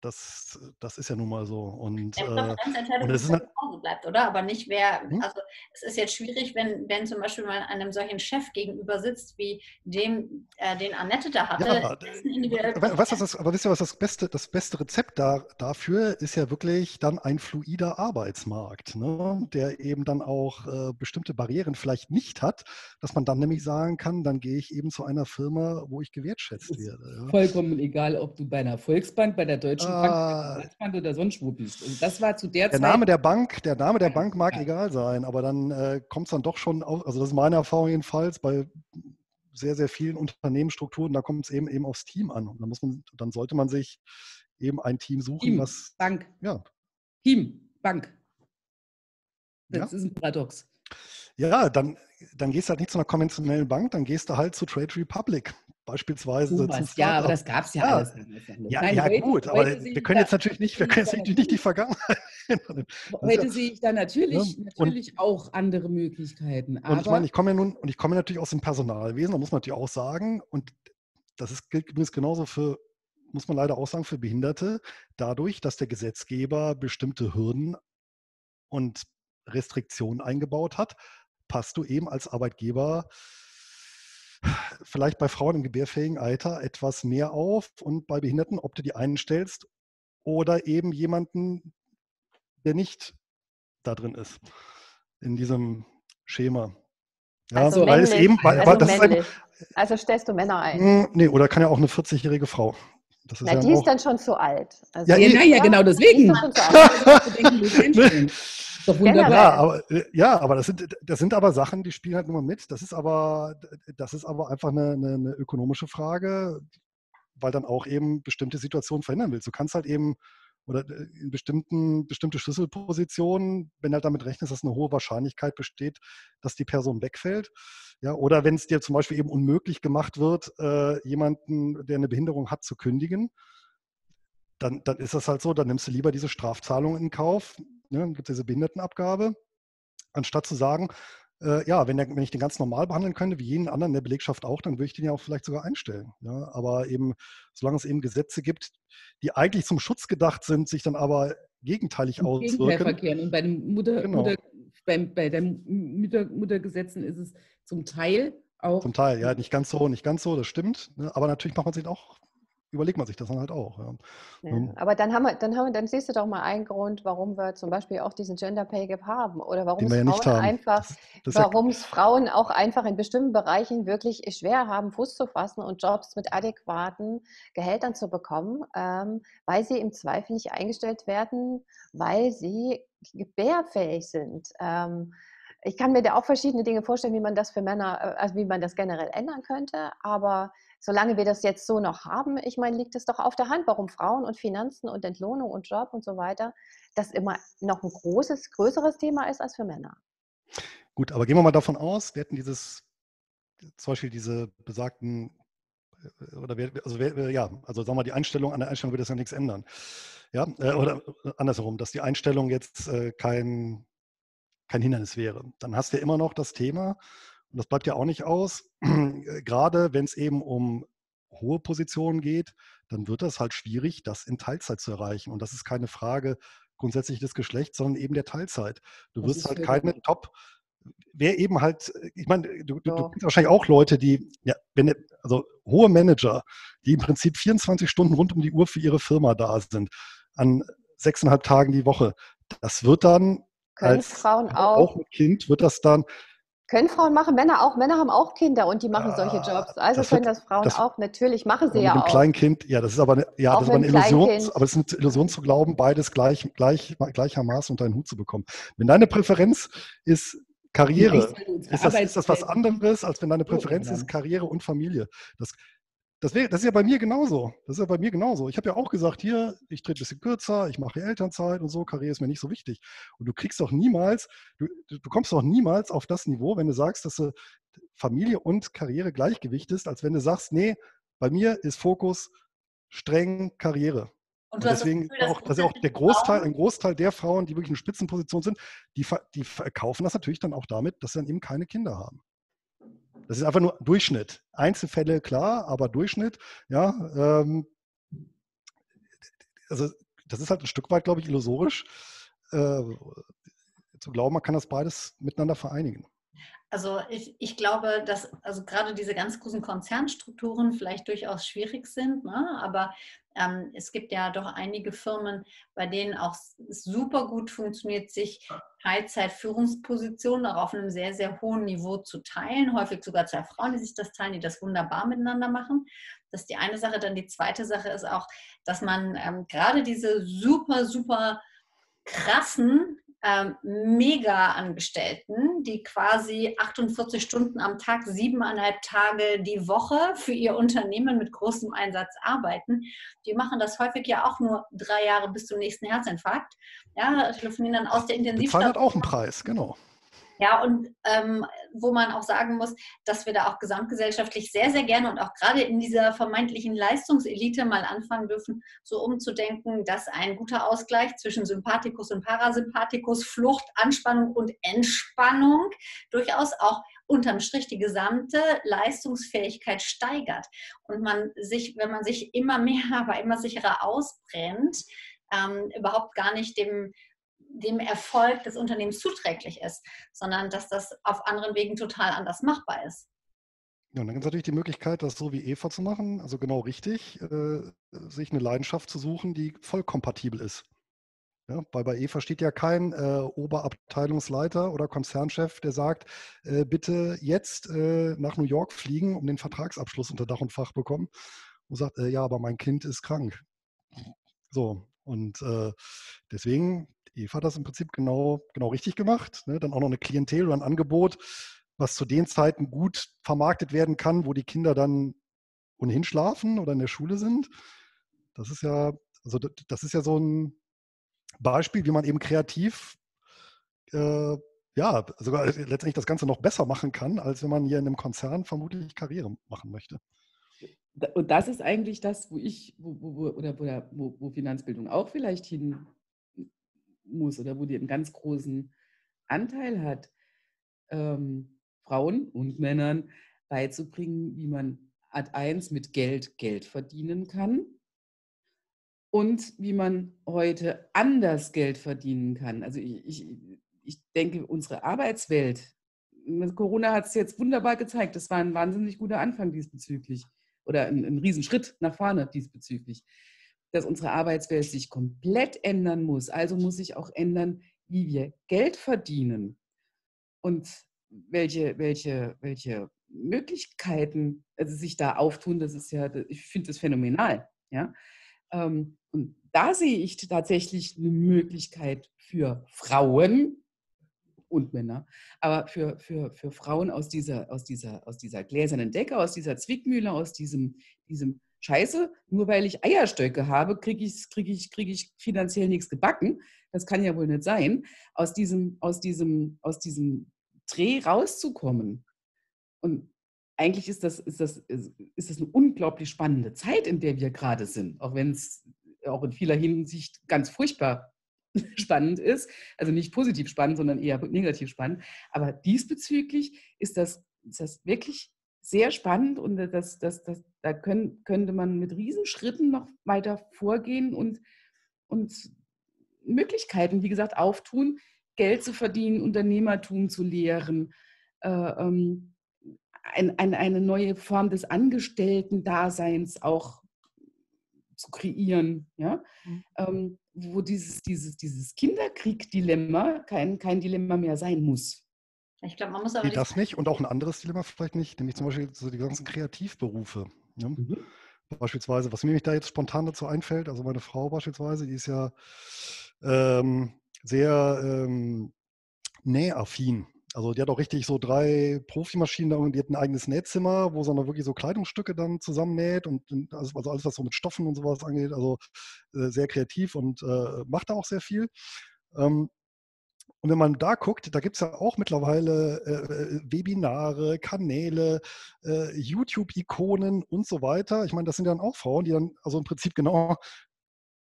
E: das, das ist ja nun mal so. Und,
B: ja, äh, und es ist eine, Hause bleibt, oder? Aber nicht wer, hm? also es ist jetzt schwierig, wenn, wenn zum Beispiel mal einem solchen Chef gegenüber sitzt, wie dem, äh, den Annette da hatte. Ja, aber,
E: was das, aber wisst ihr, was das beste, das beste Rezept da, dafür ist ja wirklich dann ein fluider Arbeitsmarkt, ne? der eben dann auch äh, bestimmte Barrieren vielleicht nicht hat, dass man dann nämlich sagen kann, dann gehe ich eben zu einer Firma, wo ich gewertschätzt werde.
D: Ja? Vollkommen egal, ob du bei einer Volksbank, bei der Deutschen Deutschen Bank oder sonst wo bist. Und das war zu der,
E: der
D: Zeit.
E: Name der Bank, der Name der Bank mag ja. egal sein, aber dann äh, kommt es dann doch schon auf, also das ist meine Erfahrung jedenfalls, bei sehr, sehr vielen Unternehmensstrukturen, da kommt es eben eben aufs Team an. Und dann muss man, dann sollte man sich eben ein Team suchen,
D: Team,
E: was.
D: Bank.
E: Ja.
D: Team, Bank. Das ja. ist ein Paradox.
E: Ja, dann, dann gehst du halt nicht zu einer konventionellen Bank, dann gehst du halt zu Trade Republic beispielsweise.
D: Thomas, ja, aber das gab es ja, ja, alles.
E: Ja, Nein, ja heute, gut, aber wir können jetzt natürlich nicht, wir können jetzt natürlich nicht die Vergangenheit.
D: heute ja, sehe ich da natürlich, ne? natürlich und, auch andere Möglichkeiten.
E: und ich meine, ich komme ja nun, und ich komme natürlich aus dem Personalwesen, da muss man natürlich auch sagen, und das ist, gilt übrigens genauso für, muss man leider auch sagen, für Behinderte, dadurch, dass der Gesetzgeber bestimmte Hürden und Restriktionen eingebaut hat, passt du eben als Arbeitgeber vielleicht bei Frauen im gebärfähigen Alter etwas mehr auf und bei Behinderten, ob du die einen stellst oder eben jemanden, der nicht da drin ist, in diesem Schema.
C: Ja, also weil männlich, es eben, weil, also, das männlich. Ist also stellst du Männer ein?
E: Hm, nee, oder kann ja auch eine 40-jährige Frau.
C: Das ist Na, ja die ist dann schon zu alt.
D: Also, ja, ja, ja, genau deswegen.
E: Doch wunderbar. Ja, aber, äh, ja, aber das sind, das sind aber Sachen, die spielen halt nur mit. Das ist aber, das ist aber einfach eine, eine, eine ökonomische Frage, weil dann auch eben bestimmte Situationen verhindern willst. Du kannst halt eben oder äh, in bestimmten bestimmte Schlüsselpositionen, wenn halt damit rechnest, dass eine hohe Wahrscheinlichkeit besteht, dass die Person wegfällt. Ja, oder wenn es dir zum Beispiel eben unmöglich gemacht wird, äh, jemanden, der eine Behinderung hat, zu kündigen, dann, dann ist das halt so, dann nimmst du lieber diese Strafzahlung in Kauf, ne, dann gibt es diese Behindertenabgabe, anstatt zu sagen, äh, ja, wenn, der, wenn, ich den ganz normal behandeln könnte, wie jeden anderen in der Belegschaft auch, dann würde ich den ja auch vielleicht sogar einstellen. Ja? Aber eben, solange es eben Gesetze gibt, die eigentlich zum Schutz gedacht sind, sich dann aber gegenteilig auswirken.
D: Und bei den Mutter, genau. Mutter, beim, bei den Mütter, Muttergesetzen ist es zum Teil auch.
E: Zum Teil, ja, nicht ganz so, nicht ganz so, das stimmt. Ne? Aber natürlich macht man sich auch überlegt man sich das dann halt auch. Ja.
C: Ja, ähm, aber dann haben wir, dann haben wir, dann siehst du doch mal einen Grund, warum wir zum Beispiel auch diesen Gender Pay Gap haben oder warum es ja Frauen einfach, warum es Frauen auch einfach in bestimmten Bereichen wirklich schwer haben, Fuß zu fassen und Jobs mit adäquaten Gehältern zu bekommen, ähm, weil sie im Zweifel nicht eingestellt werden, weil sie gebärfähig sind. Ähm, ich kann mir da auch verschiedene Dinge vorstellen, wie man das für Männer, äh, also wie man das generell ändern könnte. Aber solange wir das jetzt so noch haben, ich meine, liegt es doch auf der Hand, warum Frauen und Finanzen und Entlohnung und Job und so weiter das immer noch ein großes, größeres Thema ist als für Männer.
E: Gut, aber gehen wir mal davon aus, wir hätten dieses, zum Beispiel diese besagten, äh, oder wir, also wir, ja, also sagen wir, die Einstellung, an der Einstellung wird das ja nichts ändern. Ja, äh, oder andersherum, dass die Einstellung jetzt kein, kein Hindernis wäre. Dann hast du ja immer noch das Thema, und das bleibt ja auch nicht aus, gerade wenn es eben um hohe Positionen geht, dann wird das halt schwierig, das in Teilzeit zu erreichen. Und das ist keine Frage grundsätzlich des Geschlechts, sondern eben der Teilzeit. Du das wirst halt keine Top, wer eben halt, ich meine, du, du, du kennst wahrscheinlich auch Leute, die, ja, wenn, also hohe Manager, die im Prinzip 24 Stunden rund um die Uhr für ihre Firma da sind, an sechseinhalb Tagen die Woche. Das wird dann
C: können als Frauen auch.
E: auch mit Kind wird das dann.
C: Können Frauen machen, Männer auch. Männer haben auch Kinder und die machen solche Jobs. Also das können wird, das Frauen das, auch. Natürlich machen sie ja
E: mit auch. Mit Kleinkind, ja, das ist aber eine, ja, das ist eine Illusion, aber es ist eine Illusion zu glauben, beides gleich, gleich, gleichermaßen unter einen Hut zu bekommen. Wenn deine Präferenz ist Karriere, ist das, ist das was anderes, als wenn deine Präferenz ist Karriere und Familie. Das, das, wär, das ist ja bei mir genauso. Das ist ja bei mir genauso. Ich habe ja auch gesagt, hier, ich trete ein bisschen kürzer, ich mache Elternzeit und so, Karriere ist mir nicht so wichtig. Und du kriegst doch niemals, du, du kommst doch niemals auf das Niveau, wenn du sagst, dass du Familie und Karriere Gleichgewicht ist, als wenn du sagst, nee, bei mir ist Fokus streng Karriere. Und, und deswegen das Gefühl, auch, dass ja auch der Großteil, ein Großteil der Frauen, die wirklich in Spitzenposition sind, die, die verkaufen das natürlich dann auch damit, dass sie dann eben keine Kinder haben. Das ist einfach nur Durchschnitt. Einzelfälle, klar, aber Durchschnitt, ja. Ähm, also das ist halt ein Stück weit, glaube ich, illusorisch äh, zu glauben, man kann das beides miteinander vereinigen.
B: Also ich, ich glaube, dass also gerade diese ganz großen Konzernstrukturen vielleicht durchaus schwierig sind, ne? aber ähm, es gibt ja doch einige Firmen, bei denen auch super gut funktioniert, sich Teilzeitführungspositionen auch auf einem sehr, sehr hohen Niveau zu teilen. Häufig sogar zwei Frauen, die sich das teilen, die das wunderbar miteinander machen. Das ist die eine Sache. Dann die zweite Sache ist auch, dass man ähm, gerade diese super, super krassen ähm, Mega-Angestellten, die quasi 48 Stunden am Tag, siebeneinhalb Tage die Woche für ihr Unternehmen mit großem Einsatz arbeiten. Die machen das häufig ja auch nur drei Jahre bis zum nächsten Herzinfarkt. Ja, telefonieren dann aus der Intensivstation.
E: Zahlen hat auch einen Preis, genau.
B: Ja, und ähm, wo man auch sagen muss, dass wir da auch gesamtgesellschaftlich sehr, sehr gerne und auch gerade in dieser vermeintlichen Leistungselite mal anfangen dürfen, so umzudenken, dass ein guter Ausgleich zwischen Sympathikus und Parasympathikus, Flucht, Anspannung und Entspannung durchaus auch unterm Strich die gesamte Leistungsfähigkeit steigert. Und man sich, wenn man sich immer mehr, aber immer sicherer ausbrennt, ähm, überhaupt gar nicht dem dem Erfolg des Unternehmens zuträglich ist, sondern dass das auf anderen Wegen total anders machbar ist.
E: Ja, und dann gibt es natürlich die Möglichkeit, das so wie Eva zu machen, also genau richtig, äh, sich eine Leidenschaft zu suchen, die voll kompatibel ist. Ja, weil bei Eva steht ja kein äh, Oberabteilungsleiter oder Konzernchef, der sagt, äh, bitte jetzt äh, nach New York fliegen, um den Vertragsabschluss unter Dach und Fach bekommen und sagt, äh, ja, aber mein Kind ist krank. So, und äh, deswegen Eva hat das im Prinzip genau, genau richtig gemacht. Ne? Dann auch noch eine Klientel oder ein Angebot, was zu den Zeiten gut vermarktet werden kann, wo die Kinder dann ohnehin schlafen oder in der Schule sind. Das ist ja, also das ist ja so ein Beispiel, wie man eben kreativ äh, ja, sogar letztendlich das Ganze noch besser machen kann, als wenn man hier in einem Konzern vermutlich Karriere machen möchte.
D: Und das ist eigentlich das, wo ich, wo, wo, oder wo, wo Finanzbildung auch vielleicht hin muss oder wo die einen ganz großen Anteil hat, ähm, Frauen und Männern beizubringen, wie man Ad 1 mit Geld Geld verdienen kann und wie man heute anders Geld verdienen kann. Also ich, ich, ich denke, unsere Arbeitswelt, Corona hat es jetzt wunderbar gezeigt, das war ein wahnsinnig guter Anfang diesbezüglich. oder ein, ein Riesenschritt nach vorne diesbezüglich, dass unsere Arbeitswelt sich komplett ändern muss. Also muss sich auch ändern, wie wir Geld verdienen und welche, welche, welche Möglichkeiten also sich da auftun. Das ist ja, ich finde das phänomenal. Ja? Ähm, und da sehe ich tatsächlich eine Möglichkeit für Frauen und Männer, aber für, für, für Frauen aus dieser, aus, dieser, aus dieser gläsernen Decke, aus dieser Zwickmühle, aus diesem, diesem Scheiße, nur weil ich Eierstöcke habe, kriege ich, krieg ich, krieg ich finanziell nichts gebacken. Das kann ja wohl nicht sein. Aus diesem, aus diesem, aus diesem Dreh rauszukommen. Und eigentlich ist das, ist, das, ist das eine unglaublich spannende Zeit, in der wir gerade sind, auch wenn es auch in vieler Hinsicht ganz furchtbar spannend ist. Also nicht positiv spannend, sondern eher negativ spannend. Aber diesbezüglich ist das, ist das wirklich sehr spannend und das, das, das, da können, könnte man mit Riesenschritten noch weiter vorgehen und, und Möglichkeiten, wie gesagt, auftun, Geld zu verdienen, Unternehmertum zu lehren, äh, ähm, ein, ein, eine neue Form des Angestellten-Daseins auch zu kreieren, ja? Mhm. Ähm, wo dieses, dieses, dieses Kinderkrieg-Dilemma kein, kein Dilemma mehr sein muss.
E: Ich glaube, man muss aber. Nee, das nicht und auch ein anderes Dilemma vielleicht nicht, nämlich zum Beispiel so die ganzen Kreativberufe. Ja? Mhm. Beispielsweise, was mir da jetzt spontan dazu einfällt, also meine Frau beispielsweise, die ist ja ähm, sehr ähm, nähaffin. Also die hat auch richtig so drei Profimaschinen und die hat ein eigenes Nähzimmer, wo sie dann wirklich so Kleidungsstücke dann zusammennäht und also alles, was so mit Stoffen und sowas angeht, also äh, sehr kreativ und äh, macht da auch sehr viel. Ähm, und wenn man da guckt, da gibt es ja auch mittlerweile äh, äh, Webinare, Kanäle, äh, YouTube-Ikonen und so weiter. Ich meine, das sind dann auch Frauen, die dann also im Prinzip genau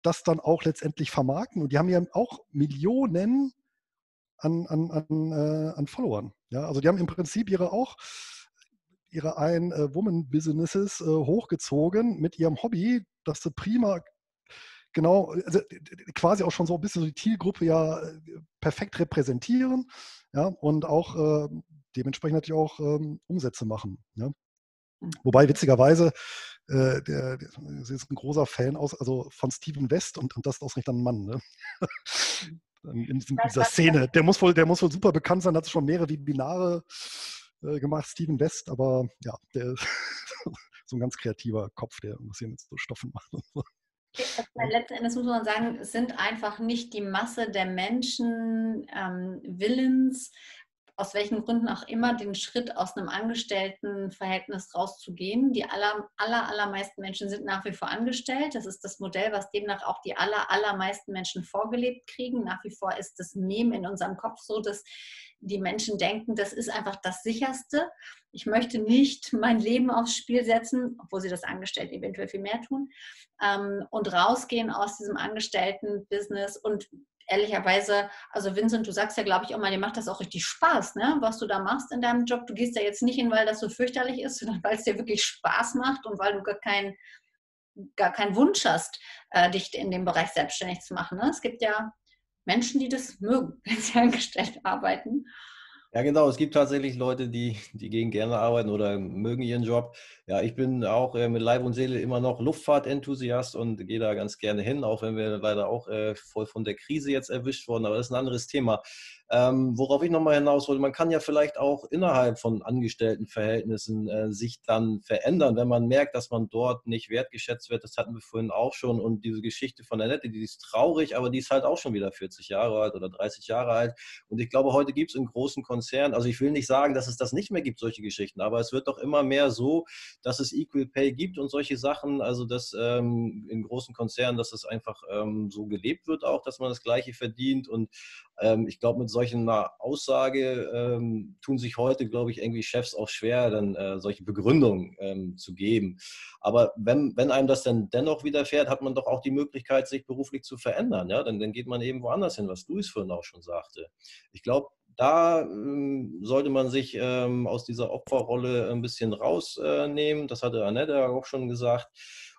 E: das dann auch letztendlich vermarkten. Und die haben ja auch Millionen an, an, an, äh, an Followern. Ja, also die haben im Prinzip ihre auch ihre Ein-Woman-Businesses äh, hochgezogen mit ihrem Hobby, das sie prima genau, also quasi auch schon so ein bisschen so die Zielgruppe ja äh, perfekt repräsentieren ja, und auch äh, dementsprechend natürlich auch ähm, Umsätze machen. Ja. Mhm. Wobei witzigerweise, äh, der, der, ist ein großer Fan aus, also von Steven West und, und das ist ausgerechnet ein Mann. Ne? in, diesem, dieser Szene. Der muss, wohl, der muss wohl super bekannt sein, hat schon mehrere Webinare äh, gemacht, Steven West, aber ja, der ist so ein ganz kreativer Kopf, der irgendwas hier mit so Stoffen macht. Und so.
B: Letzten Endes muss man sagen, sind einfach nicht die Masse der Menschen ähm, willens, aus welchen Gründen auch immer, den Schritt aus einem Angestelltenverhältnis rauszugehen. Die aller, aller, allermeisten Menschen sind nach wie vor angestellt. Das ist das Modell, was demnach auch die aller, allermeisten Menschen vorgelebt kriegen. Nach wie vor ist das Mem in unserem Kopf so, dass die Menschen denken, das ist einfach das Sicherste. Ich möchte nicht mein Leben aufs Spiel setzen, obwohl sie das Angestellte eventuell viel mehr tun, ähm, und rausgehen aus diesem Angestellten-Business und ehrlicherweise, also Vincent, du sagst ja, glaube ich, auch mal, dir macht das auch richtig Spaß, ne? was du da machst in deinem Job. Du gehst ja jetzt nicht hin, weil das so fürchterlich ist, sondern weil es dir wirklich Spaß macht und weil du gar keinen gar keinen Wunsch hast, äh, dich in dem Bereich selbstständig zu machen. Ne? Es gibt ja Menschen, die das mögen, wenn sie angestellt arbeiten.
A: Ja, genau. Es gibt tatsächlich Leute, die, die gehen gerne arbeiten oder mögen ihren Job. Ja, ich bin auch äh, mit Leib und Seele immer noch Luftfahrtenthusiast und gehe da ganz gerne hin, auch wenn wir leider auch äh, voll von der Krise jetzt erwischt wurden. Aber das ist ein anderes Thema. Ähm, worauf ich nochmal hinaus wollte, man kann ja vielleicht auch innerhalb von Angestelltenverhältnissen äh, sich dann verändern, wenn man merkt, dass man dort nicht wertgeschätzt wird. Das hatten wir vorhin auch schon. Und diese Geschichte von der Nette, die ist traurig, aber die ist halt auch schon wieder 40 Jahre alt oder 30 Jahre alt. Und ich glaube, heute gibt es in großen Konzernen, also ich will nicht sagen, dass es das nicht mehr gibt, solche Geschichten, aber es wird doch immer mehr so, dass es Equal Pay gibt und solche Sachen, also dass ähm, in großen Konzernen, dass es einfach ähm, so gelebt wird auch, dass man das Gleiche verdient. Und ähm, ich glaube, mit solchen Aussage ähm, tun sich heute, glaube ich, irgendwie Chefs auch schwer, dann äh, solche Begründungen ähm, zu geben. Aber wenn, wenn einem das dann dennoch widerfährt, hat man doch auch die Möglichkeit, sich beruflich zu verändern. Ja? Dann, dann geht man eben woanders hin, was Luis vorhin auch schon sagte. Ich glaube, da ähm, sollte man sich ähm, aus dieser Opferrolle ein bisschen rausnehmen. das hatte Annette auch schon gesagt.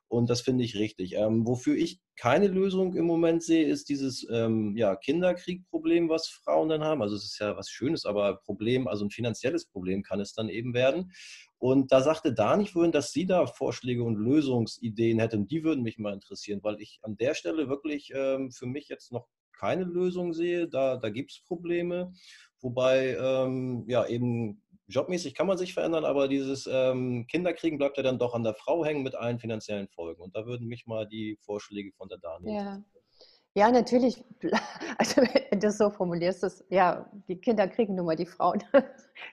A: Und das finde ich richtig. Ähm, wofür ich keine Lösung im Moment sehe, ist dieses ähm, ja, Kinderkriegproblem, was Frauen dann haben. Also es ist ja was Schönes, aber Problem, also ein finanzielles Problem kann es dann eben werden. Und da sagte Dani vorhin, dass sie da Vorschläge und Lösungsideen hätten. Die würden mich mal interessieren, weil ich an der Stelle wirklich ähm, für mich jetzt noch keine Lösung sehe. Da, da gibt es Probleme. Wobei ähm, ja eben jobmäßig kann man sich verändern, aber dieses ähm, Kinderkriegen bleibt ja dann doch an der Frau hängen mit allen finanziellen Folgen. Und da würden mich mal die Vorschläge von der Dani.
C: Ja. Ja, natürlich. Also wenn du es so formulierst, ist, ja, die Kinder kriegen nun mal die Frauen.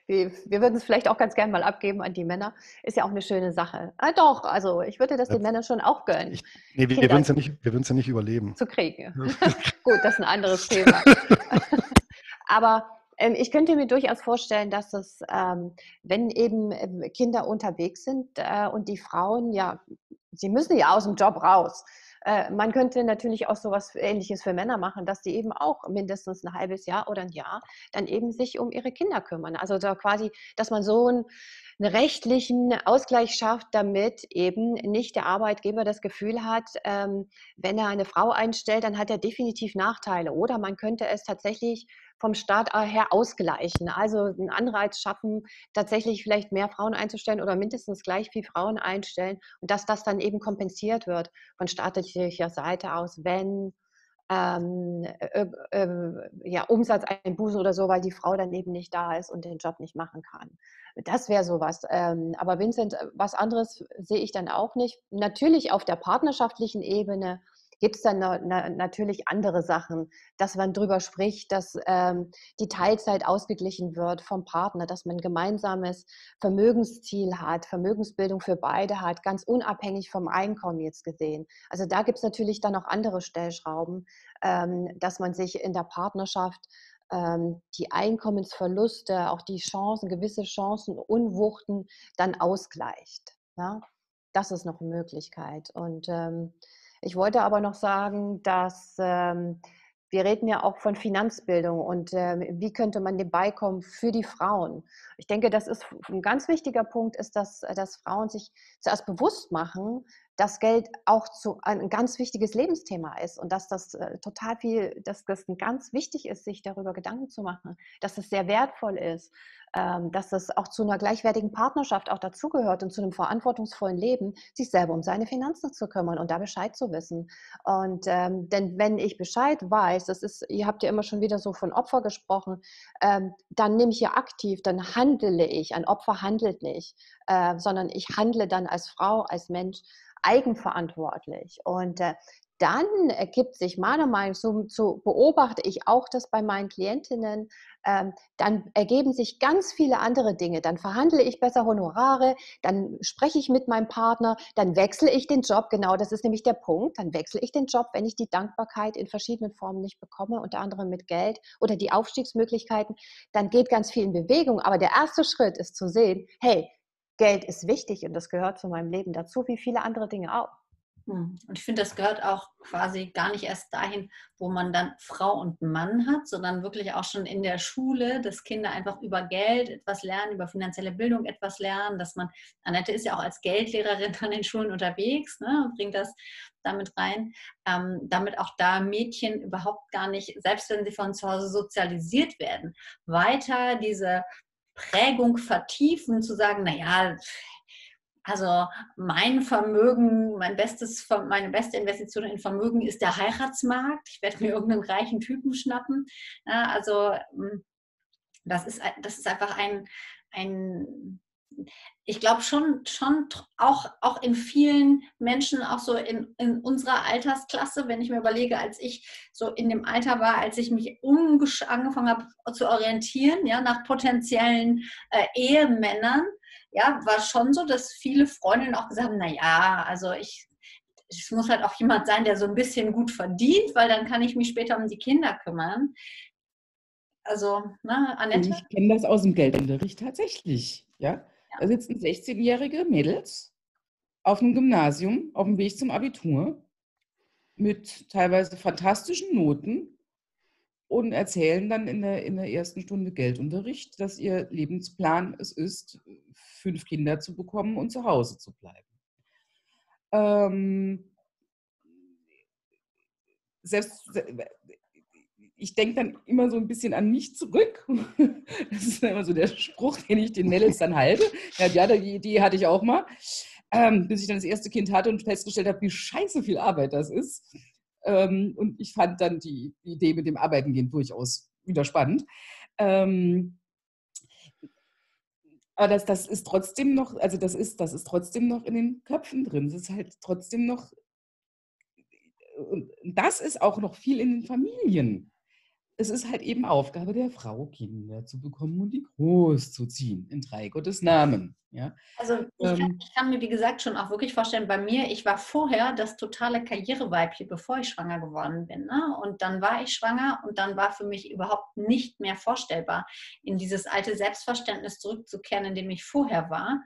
C: Wir, wir würden es vielleicht auch ganz gerne mal abgeben an die Männer. Ist ja auch eine schöne Sache. Ah, doch, also ich würde das den Männern schon auch gönnen. Ich,
E: nee, wir, wir würden es ja, nicht, ja nicht überleben.
C: Zu kriegen. Gut, das ist ein anderes Thema. Aber ich könnte mir durchaus vorstellen, dass es, ähm, wenn eben ähm, Kinder unterwegs sind äh, und die Frauen, ja, sie müssen ja aus dem Job raus. Äh, man könnte natürlich auch so etwas Ähnliches für Männer machen, dass die eben auch mindestens ein halbes Jahr oder ein Jahr dann eben sich um ihre Kinder kümmern. Also da quasi, dass man so einen, einen rechtlichen Ausgleich schafft, damit eben nicht der Arbeitgeber das Gefühl hat, ähm, wenn er eine Frau einstellt, dann hat er definitiv Nachteile. Oder man könnte es tatsächlich vom Staat her ausgleichen. Also einen Anreiz schaffen, tatsächlich vielleicht mehr Frauen einzustellen oder mindestens gleich viel Frauen einstellen und dass das dann eben kompensiert wird von staatlicher Seite aus, wenn ähm, äh, äh, ja, Umsatzeinbußen oder so, weil die Frau dann eben nicht da ist und den Job nicht machen kann. Das wäre sowas. Ähm, aber Vincent, äh, was anderes sehe ich dann auch nicht. Natürlich auf der partnerschaftlichen Ebene gibt es dann na, na, natürlich andere Sachen, dass man darüber spricht, dass ähm, die Teilzeit ausgeglichen wird vom Partner, dass man ein gemeinsames Vermögensziel hat, Vermögensbildung für beide hat, ganz unabhängig vom Einkommen jetzt gesehen. Also da gibt es natürlich dann auch andere Stellschrauben, ähm, dass man sich in der Partnerschaft ähm, die Einkommensverluste, auch die Chancen, gewisse Chancen, Unwuchten dann ausgleicht. Ja? Das ist noch eine Möglichkeit. Und ähm, ich wollte aber noch sagen, dass ähm, wir reden ja auch von Finanzbildung und äh, wie könnte man dem beikommen für die Frauen. Ich denke, das ist ein ganz wichtiger Punkt, ist, dass, dass Frauen sich zuerst bewusst machen, dass Geld auch zu, ein ganz wichtiges Lebensthema ist und dass das äh, total viel, dass das ganz wichtig ist, sich darüber Gedanken zu machen, dass es sehr wertvoll ist, ähm, dass das auch zu einer gleichwertigen Partnerschaft auch dazugehört und zu einem verantwortungsvollen Leben, sich selber um seine Finanzen zu kümmern und da Bescheid zu wissen. Und ähm, denn wenn ich Bescheid weiß, das ist, ihr habt ja immer schon wieder so von Opfer gesprochen, ähm, dann nehme ich ja aktiv, dann handle ich. Ein Opfer handelt nicht, äh, sondern ich handle dann als Frau, als Mensch eigenverantwortlich. Und äh, dann ergibt sich meiner Meinung nach, so, beobachte ich auch das bei meinen Klientinnen, ähm, dann ergeben sich ganz viele andere Dinge. Dann verhandle ich besser Honorare, dann spreche ich mit meinem Partner, dann wechsle ich den Job. Genau, das ist nämlich der Punkt. Dann wechsle ich den Job, wenn ich die Dankbarkeit in verschiedenen Formen nicht bekomme, unter anderem mit Geld oder die Aufstiegsmöglichkeiten. Dann geht ganz viel in Bewegung. Aber der erste Schritt ist zu sehen, hey, Geld ist wichtig und das gehört zu meinem Leben dazu, wie viele andere Dinge auch.
B: Hm. Und ich finde, das gehört auch quasi gar nicht erst dahin, wo man dann Frau und Mann hat, sondern wirklich auch schon in der Schule, dass Kinder einfach über Geld etwas lernen, über finanzielle Bildung etwas lernen, dass man, Annette ist ja auch als Geldlehrerin an den Schulen unterwegs, ne, bringt das damit rein, ähm, damit auch da Mädchen überhaupt gar nicht, selbst wenn sie von zu Hause sozialisiert werden, weiter diese Prägung vertiefen, zu sagen, naja, also mein Vermögen, mein bestes, meine beste Investition in Vermögen ist der Heiratsmarkt. Ich werde mir irgendeinen reichen Typen schnappen. also hm, das ist, das ist einfach ein, ein ich glaube schon, schon auch, auch in vielen Menschen, auch so in, in unserer Altersklasse, wenn ich mir überlege, als ich so in dem Alter war, als ich mich angefangen habe zu orientieren, ja, nach potenziellen äh, Ehemännern, ja, war schon so, dass viele Freundinnen auch gesagt haben, naja, also ich, es muss halt auch jemand sein, der so ein bisschen gut verdient, weil dann kann ich mich später um die Kinder kümmern. Also, ne, Annette?
D: Ich kenne das aus dem Geldunterricht tatsächlich, ja. Da sitzen 16-jährige Mädels auf dem Gymnasium, auf dem Weg zum Abitur, mit teilweise fantastischen Noten und erzählen dann in der, in der ersten Stunde Geldunterricht, dass ihr Lebensplan es ist, fünf Kinder zu bekommen und zu Hause zu bleiben. Ähm, selbst, ich denke dann immer so ein bisschen an mich zurück. Das ist immer so der Spruch, den ich den Mädels dann halte. Ja, die Idee hatte ich auch mal. Ähm, bis ich dann das erste Kind hatte und festgestellt habe, wie scheiße viel Arbeit das ist. Ähm, und ich fand dann die, Idee mit dem Arbeiten gehen durchaus wieder spannend. Ähm, aber das, das ist trotzdem noch, also das ist, das ist trotzdem noch in den Köpfen drin. Es ist halt trotzdem noch, und das ist auch noch viel in den Familien es ist halt eben Aufgabe der Frau, Kinder zu bekommen und die groß zu ziehen, in drei Gottes Namen. Ja?
B: Also ich, ähm, kann, ich, kann, mir, wie gesagt, schon auch wirklich vorstellen, bei mir, ich war vorher das totale Karriereweibchen, bevor ich schwanger geworden bin. Ne? Und dann war ich schwanger und dann war für mich überhaupt nicht mehr vorstellbar, in dieses alte Selbstverständnis zurückzukehren, in dem ich vorher war.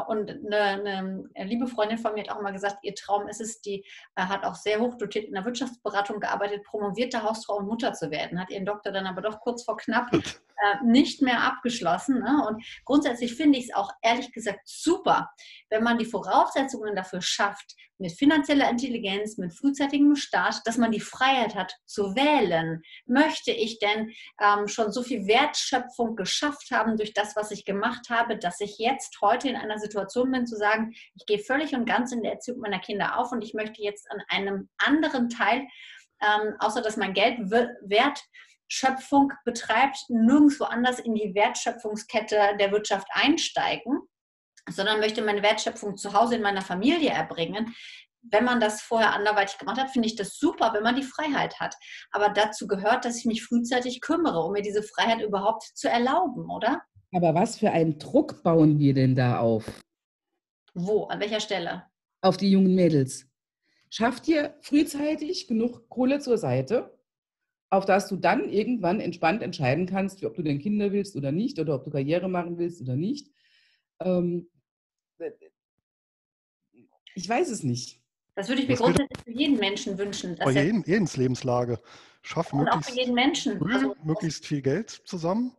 B: Und eine, eine, liebe Freundin von mir hat auch mal gesagt, ihr Traum ist es, die äh, hat auch sehr hoch dotiert in der Wirtschaftsberatung gearbeitet, promovierte Hausfrau und Mutter zu werden, hat ihren Doktor dann aber doch kurz vor knapp äh, nicht mehr abgeschlossen. Ne? Und grundsätzlich finde ich es auch ehrlich gesagt super, wenn man die Voraussetzungen dafür schafft, mit finanzieller Intelligenz, mit frühzeitigem Start, dass man die Freiheit hat zu wählen. Möchte ich denn ähm, schon so viel Wertschöpfung geschafft haben durch das, was ich gemacht habe, dass ich jetzt heute in einer Situation bin zu sagen, ich gehe völlig und ganz in der Erziehung meiner Kinder auf und ich möchte jetzt an einem anderen Teil, ähm, außer dass mein Geld Wertschöpfung betreibt, nirgendwo anders in die Wertschöpfungskette der Wirtschaft einsteigen sondern möchte meine Wertschöpfung zu Hause in meiner Familie erbringen. Wenn man das vorher anderweitig gemacht hat, finde ich das super, wenn man die Freiheit hat. Aber dazu gehört, dass ich mich frühzeitig kümmere, um mir diese Freiheit überhaupt zu erlauben, oder?
D: Aber was für einen Druck bauen wir denn da auf?
B: Wo? An welcher Stelle?
D: Auf die jungen Mädels. Schafft ihr frühzeitig genug Kohle zur Seite, auf dass du dann irgendwann entspannt entscheiden kannst, ob du denn Kinder willst oder nicht, oder ob du Karriere machen willst oder nicht. Ähm, ich weiß es nicht.
B: Das würde ich mir das grundsätzlich für jeden Menschen wünschen.
E: Bei jeden, jedens Lebenslage. Schaff
B: und möglichst, auch für jeden Menschen.
E: Früh, also, möglichst viel Geld zusammen.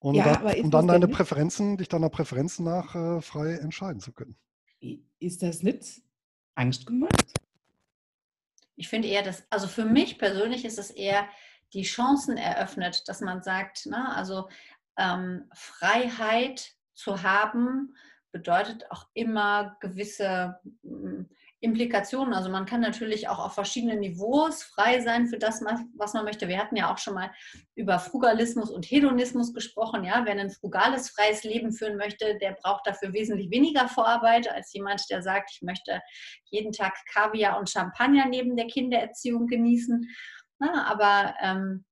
E: Und, ja, dann, um dann deine Präferenzen, dich deiner Präferenzen nach äh, frei entscheiden zu können.
D: Ist das nicht Angst gemacht?
B: Ich finde eher, dass, also für mich persönlich ist es eher die Chancen eröffnet, dass man sagt, ne, also ähm, Freiheit zu haben, bedeutet auch immer gewisse hm, Implikationen. Also man kann natürlich auch auf verschiedenen Niveaus frei sein für das, was man möchte. Wir hatten ja auch schon mal über Frugalismus und Hedonismus gesprochen. Ja, wer ein frugales, freies Leben führen möchte, der braucht dafür wesentlich weniger Vorarbeit als jemand, der sagt, ich möchte jeden Tag Kaviar und Champagner neben der Kindererziehung genießen. Na, aber ähm,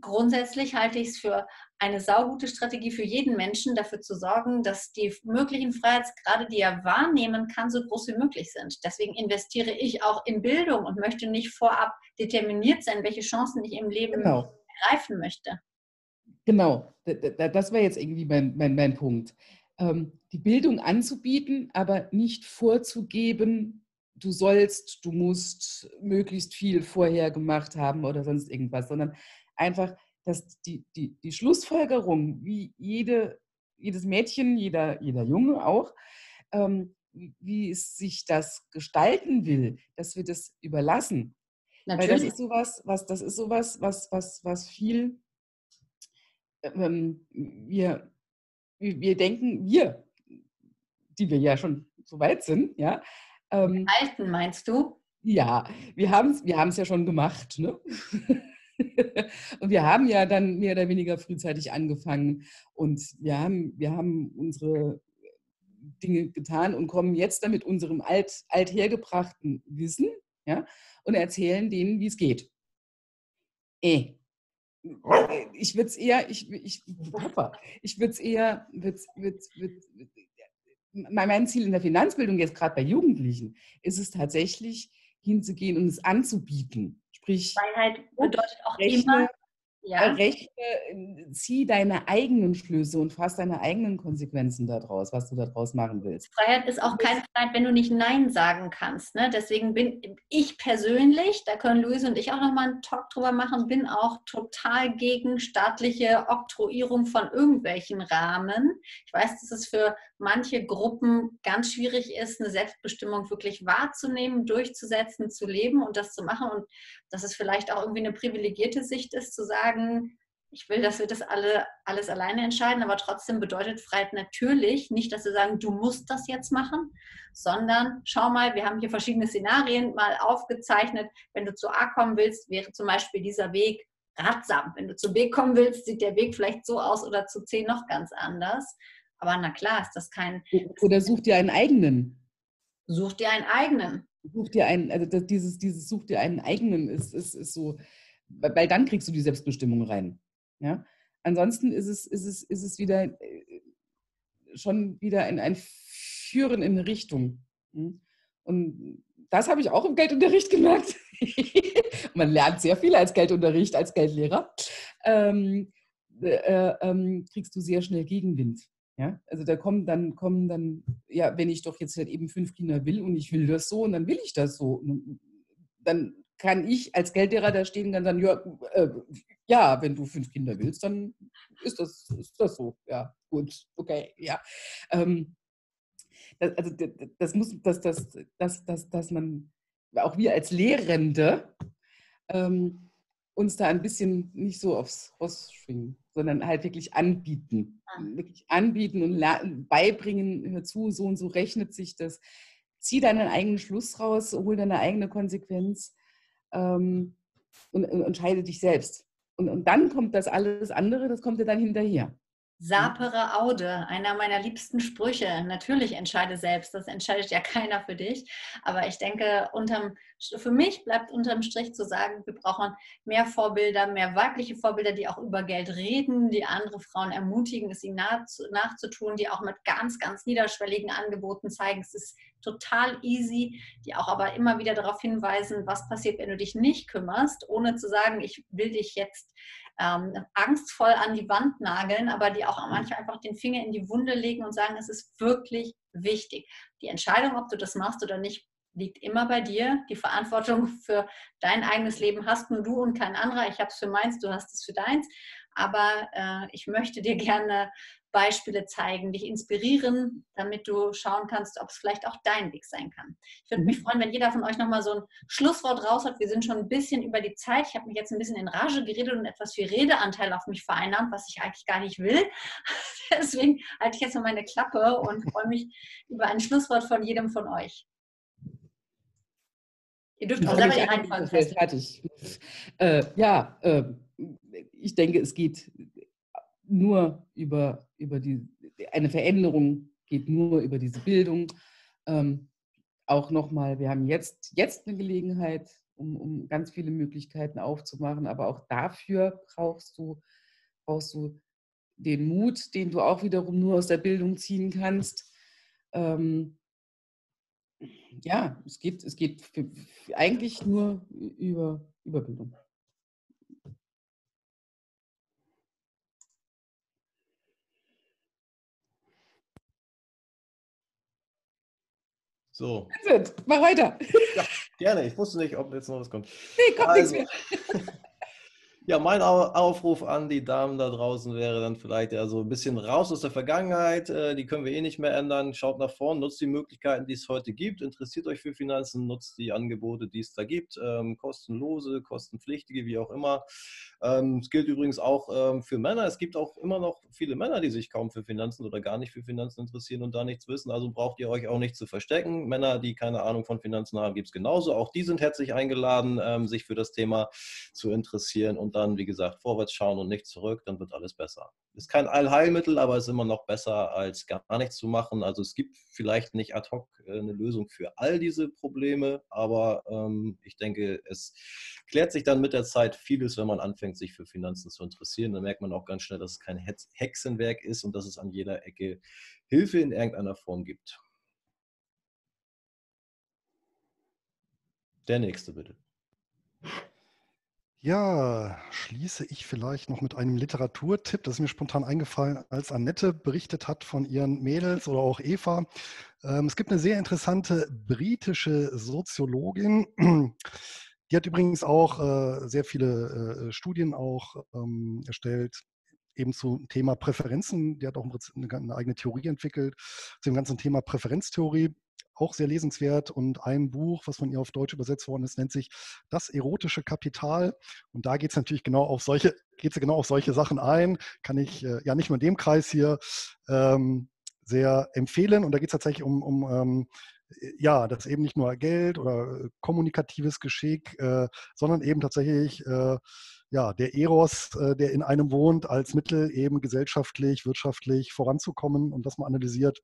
B: grundsätzlich halte ich es für eine saugute Strategie für jeden Menschen, dafür zu sorgen, dass die möglichen Freiheitsgrade, die er wahrnehmen kann, so groß wie möglich sind. Deswegen investiere ich auch in Bildung und möchte nicht vorab determiniert sein, welche Chancen ich im Leben genau. ergreifen möchte.
D: Genau, das war jetzt irgendwie mein, mein, mein Punkt. Ähm, die Bildung anzubieten, aber nicht vorzugeben, du sollst, du musst möglichst viel vorher gemacht haben oder sonst irgendwas, sondern einfach dass die, die, die Schlussfolgerung, wie jede, jedes Mädchen, jeder, jeder Junge auch, ähm, wie es sich das gestalten will, dass wir das überlassen. Natürlich. Weil das ist sowas, was, das ist sowas, was, was, was viel ähm, wir, wir denken, wir, die wir ja schon so weit sind, ja.
B: Ähm, Alten meinst du?
D: Ja, wir haben es wir ja schon gemacht. Ne? und wir haben ja dann mehr oder weniger frühzeitig angefangen und wir haben, wir haben unsere Dinge getan und kommen jetzt damit unserem alt, althergebrachten Wissen ja, und erzählen denen, wie es geht. Eh. Ich würde es eher, ich, ich, ich würde es eher, würd's, würd's, würd's, mein Ziel in der Finanzbildung jetzt gerade bei Jugendlichen ist es tatsächlich hinzugehen und es anzubieten. Sprich,
B: Freiheit bedeutet auch rechne, immer
D: ja. rechne, äh, zieh deine eigenen Schlüsse und fass deine eigenen Konsequenzen daraus, was du daraus machen willst.
B: Freiheit ist auch keine Freiheit, wenn du nicht Nein sagen kannst. Ne? Deswegen bin ich persönlich, da können Luise und ich auch nochmal einen Talk drüber machen, bin auch total gegen staatliche Oktroyierung von irgendwelchen Rahmen. Ich weiß, dass es für manche Gruppen ganz schwierig ist, eine Selbstbestimmung wirklich wahrzunehmen, durchzusetzen, zu leben und das zu machen. Und dass es vielleicht auch irgendwie eine privilegierte Sicht ist, zu sagen, ich will, dass wir das alle alles alleine entscheiden, aber trotzdem bedeutet Freiheit natürlich nicht, dass wir sagen, du musst das jetzt machen, sondern schau mal, wir haben hier verschiedene Szenarien mal aufgezeichnet. Wenn du zu A kommen willst, wäre zum Beispiel dieser Weg ratsam. Wenn du zu B kommen willst, sieht der Weg vielleicht so aus oder zu C noch ganz anders. Aber na klar, ist das kein.
D: Oder such dir einen eigenen.
B: Such dir einen eigenen.
D: Such dir einen, also dieses, dieses Such dir einen eigenen ist, ist, ist so, weil dann kriegst du die Selbstbestimmung rein. Ja? Ansonsten ist es, ist, es, ist es wieder äh, schon wieder ein, ein Führen in eine Richtung. Und das habe ich auch im Geldunterricht gemerkt. Man lernt sehr viel als Geldunterricht, als Geldlehrer. Ähm, äh, ähm, kriegst du sehr schnell Gegenwind. Ja, also da kommen dann, kommen dann, ja, wenn ich doch jetzt halt eben fünf Kinder will und ich will das so und dann will ich das so, dann kann ich als Geldlehrer da stehen und dann sagen, ja, äh, ja, wenn du fünf Kinder willst, dann ist das, ist das so. Ja, gut, okay, ja. Ähm, das, also das muss, dass das, das, das, dass man, auch wir als Lehrende, ähm, uns da ein bisschen nicht so aufs Ross schwingen sondern halt wirklich anbieten. Ah. Wirklich anbieten und beibringen, hör zu, so und so rechnet sich das. Zieh deinen eigenen Schluss raus, hol deine eigene Konsequenz ähm, und, und entscheide dich selbst. Und, und dann kommt das alles andere, das kommt dir dann hinterher.
B: Sapere Aude, einer meiner liebsten Sprüche. Natürlich entscheide selbst, das entscheidet ja keiner für dich. Aber ich denke, unterm, für mich bleibt unterm Strich zu sagen, wir brauchen mehr Vorbilder, mehr weibliche Vorbilder, die auch über Geld reden, die andere Frauen ermutigen, es ihnen nachzutun, die auch mit ganz, ganz niederschwelligen Angeboten zeigen, es ist total easy, die auch aber immer wieder darauf hinweisen, was passiert, wenn du dich nicht kümmerst, ohne zu sagen, ich will dich jetzt ähm, angstvoll an die Wand nageln, aber die auch manchmal einfach den Finger in die Wunde legen und sagen, es ist wirklich wichtig. Die Entscheidung, ob du das machst oder nicht, liegt immer bei dir. Die Verantwortung für dein eigenes Leben hast nur du und kein anderer. Ich habe es für meins, du hast es für deins. Aber äh, ich möchte dir gerne Beispiele zeigen, dich inspirieren, damit du schauen kannst, ob es vielleicht auch dein Weg sein kann. Ich würde mich mhm. freuen, wenn jeder von euch nochmal so ein Schlusswort raus hat. Wir sind schon ein bisschen über die Zeit. Ich habe mich jetzt ein bisschen in Rage geredet und etwas viel Redeanteil auf mich vereinnahmt, was ich eigentlich gar nicht will. Deswegen halte ich jetzt mal meine Klappe und freue mich über ein Schlusswort von jedem von euch.
D: Ihr dürft auch selber die Reihenfolge Fertig. Äh, ja, äh, ich denke, es geht nur über, über die, eine Veränderung geht nur über diese Bildung. Ähm, auch nochmal, wir haben jetzt, jetzt eine Gelegenheit, um, um ganz viele Möglichkeiten aufzumachen, aber auch dafür brauchst du, brauchst du den Mut, den du auch wiederum nur aus der Bildung ziehen kannst. Ähm, ja, es geht, es geht für, für eigentlich nur über, über Bildung.
A: So.
D: Mach weiter.
A: Ja, gerne. Ich wusste nicht, ob jetzt noch was kommt. Nee, kommt also, nichts mehr. Ja, mein Aufruf an die Damen da draußen wäre dann vielleicht ja so ein bisschen raus aus der Vergangenheit. Äh, die können wir eh nicht mehr ändern. Schaut nach vorn, nutzt die Möglichkeiten, die es heute gibt. Interessiert euch für Finanzen, nutzt die Angebote, die es da gibt. Ähm, kostenlose, kostenpflichtige, wie auch immer. Ähm, es gilt übrigens auch ähm, für Männer. Es gibt auch immer noch viele Männer, die sich kaum für Finanzen oder gar nicht für Finanzen interessieren und da nichts wissen. Also braucht ihr euch auch nicht zu verstecken. Männer, die keine Ahnung von Finanzen haben, gibt es genauso. Auch die sind herzlich eingeladen, sich für das Thema zu interessieren und dann, wie gesagt, vorwärts schauen und nicht zurück, dann wird alles besser. Ist kein Allheilmittel, aber ist immer noch besser, als gar nichts zu machen. Also es gibt vielleicht nicht ad hoc äh, eine Lösung für all diese Probleme, aber ähm, ich denke, es klärt sich dann mit der Zeit vieles, wenn man anfängt, sich für Finanzen zu interessieren. Dann merkt man auch ganz schnell, dass es kein Hexenwerk ist und dass es an jeder Ecke Hilfe in irgendeiner Form gibt. Der nächste bitte.
E: Ja, schließe ich vielleicht noch mit einem Literaturtipp. Das ist mir spontan eingefallen, als Annette berichtet hat von ihren Mädels oder auch Eva. Ähm, es gibt eine sehr interessante britische Soziologin. Die hat übrigens auch äh, sehr viele äh, Studien auch ähm, erstellt, eben zum Thema Präferenzen. Die hat auch eine, eigene Theorie entwickelt zu dem ganzen Thema Präferenztheorie auch sehr lesenswert. Und ein Buch, was von ihr auf Deutsch übersetzt worden ist, nennt sich Das erotische Kapital. Und da geht es natürlich genau auf solche, geht sie genau auf solche Sachen ein. Kann ich äh, ja nicht nur in dem Kreis hier ähm, sehr empfehlen. Und da geht es tatsächlich um, um ähm, ja, das eben nicht nur Geld oder kommunikatives Geschick, äh, sondern eben tatsächlich äh, ja, der Eros, äh, der in einem wohnt, als Mittel eben gesellschaftlich, wirtschaftlich voranzukommen und das mal analysiert.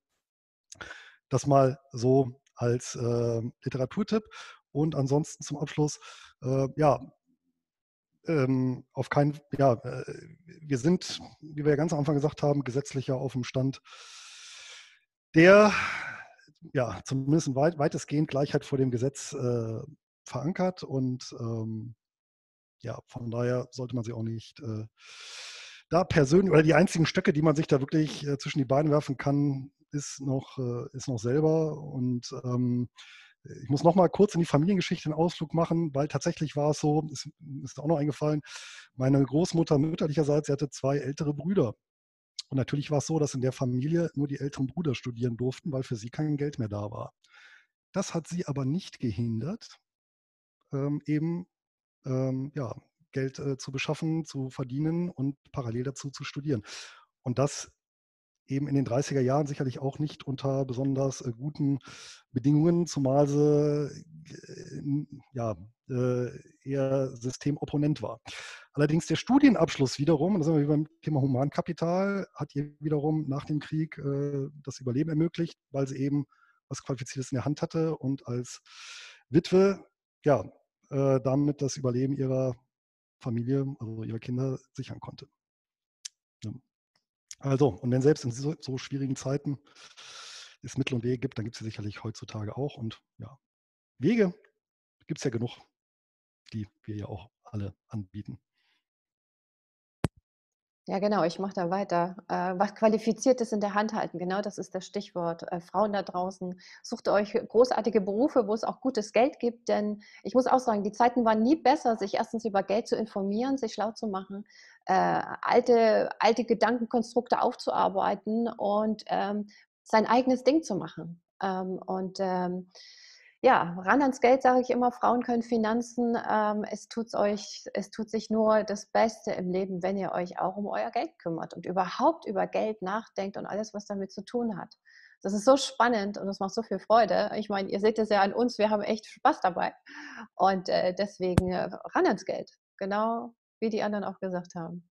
E: Das mal so als äh, Literaturtipp. Und ansonsten zum Abschluss, äh, ja, ähm, auf keinen, ja, äh, wir sind, wie wir ja ganz am Anfang gesagt haben, gesetzlich ja auf dem Stand der, ja, zumindest weit, weitestgehend Gleichheit vor dem Gesetz äh, verankert und ähm, ja, von daher sollte man sie auch nicht äh, da persönlich, oder die einzigen Stöcke, die man sich da wirklich äh, zwischen die Beine werfen kann, ist noch, äh, ist noch selber. Und ähm, ich muss noch mal kurz in die Familiengeschichte einen Ausflug machen, weil tatsächlich war es so, ist, ist auch noch eingefallen, meine Großmutter mütterlicherseits, sie hatte zwei ältere Brüder. Und natürlich war es so, dass in der Familie nur die älteren Brüder studieren durften, weil für sie kein Geld mehr da war. Das hat sie aber nicht gehindert, ähm, eben ähm, ja, Geld äh, zu beschaffen, zu verdienen und parallel dazu zu studieren. Und das eben in den 30er Jahren sicherlich auch nicht unter besonders äh, guten Bedingungen, zumal sie äh, ja, äh, eher Systemopponent war. Allerdings der Studienabschluss wiederum, da sind wir beim Thema Humankapital, hat ihr wiederum nach dem Krieg das Überleben ermöglicht, weil sie eben was Qualifiziertes in der Hand hatte und als Witwe ja, damit das Überleben ihrer Familie, also ihrer Kinder sichern konnte. Also, und wenn selbst in so, so schwierigen Zeiten es Mittel und Wege gibt, dann gibt es sie sicherlich heutzutage auch. Und ja, Wege gibt es ja genug, die wir ja auch alle anbieten.
C: Ja, genau, ich mache da weiter. Äh, was Qualifiziertes in der Hand halten, genau das ist das Stichwort. Äh, Frauen da draußen, sucht euch großartige Berufe, wo es auch gutes Geld gibt, denn ich muss auch sagen, die Zeiten waren nie besser, sich erstens über Geld zu informieren, sich schlau zu machen, äh, alte, alte Gedankenkonstrukte aufzuarbeiten und ähm, sein eigenes Ding zu machen. Ähm, und ähm, ja, ran ans Geld sage ich immer, Frauen können Finanzen. Ähm, es, tut's euch, es tut sich nur das Beste im Leben, wenn ihr euch auch um euer Geld kümmert und überhaupt über Geld nachdenkt und alles, was damit zu tun hat. Das ist so spannend und es macht so viel Freude. Ich meine, ihr seht es ja an uns, wir haben echt Spaß dabei. Und äh, deswegen äh, ran ans Geld. Genau wie die anderen auch gesagt haben.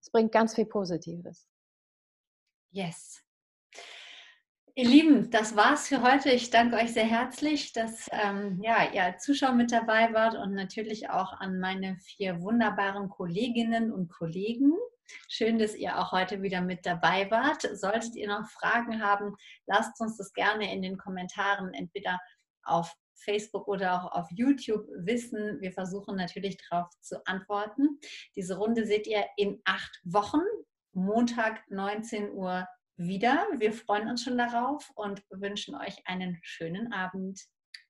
C: Es bringt ganz viel Positives.
B: Yes. Ihr Lieben, das war's für heute. Ich danke euch sehr herzlich, dass ähm, ja, ihr Zuschauer mit dabei wart und natürlich auch an meine vier wunderbaren Kolleginnen und Kollegen. Schön, dass ihr auch heute wieder mit dabei wart. Solltet ihr noch Fragen haben, lasst uns das gerne in den Kommentaren entweder auf Facebook oder auch auf YouTube wissen. Wir versuchen natürlich darauf zu antworten. Diese Runde seht ihr in acht Wochen, Montag 19 Uhr wieder. Wir freuen uns schon darauf und wünschen euch einen schönen Abend.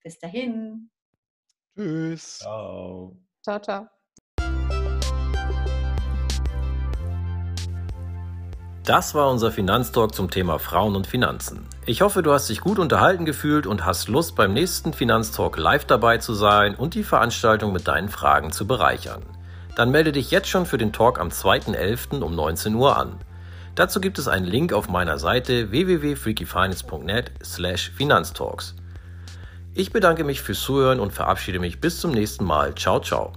B: Bis dahin.
E: Tschüss.
C: Ciao. Ciao, ciao.
A: Das war unser Finanztalk zum Thema Frauen und Finanzen. Ich hoffe, du hast dich gut unterhalten gefühlt und hast Lust, beim nächsten Finanztalk live dabei zu sein und die Veranstaltung mit deinen Fragen zu bereichern. Dann melde dich jetzt schon für den Talk am 2.11. um 19 Uhr an. Dazu gibt es einen Link auf meiner Seite www.freakyfinance.net slash Finanztalks. Ich bedanke mich fürs Zuhören und verabschiede mich bis zum nächsten Mal. Ciao, ciao.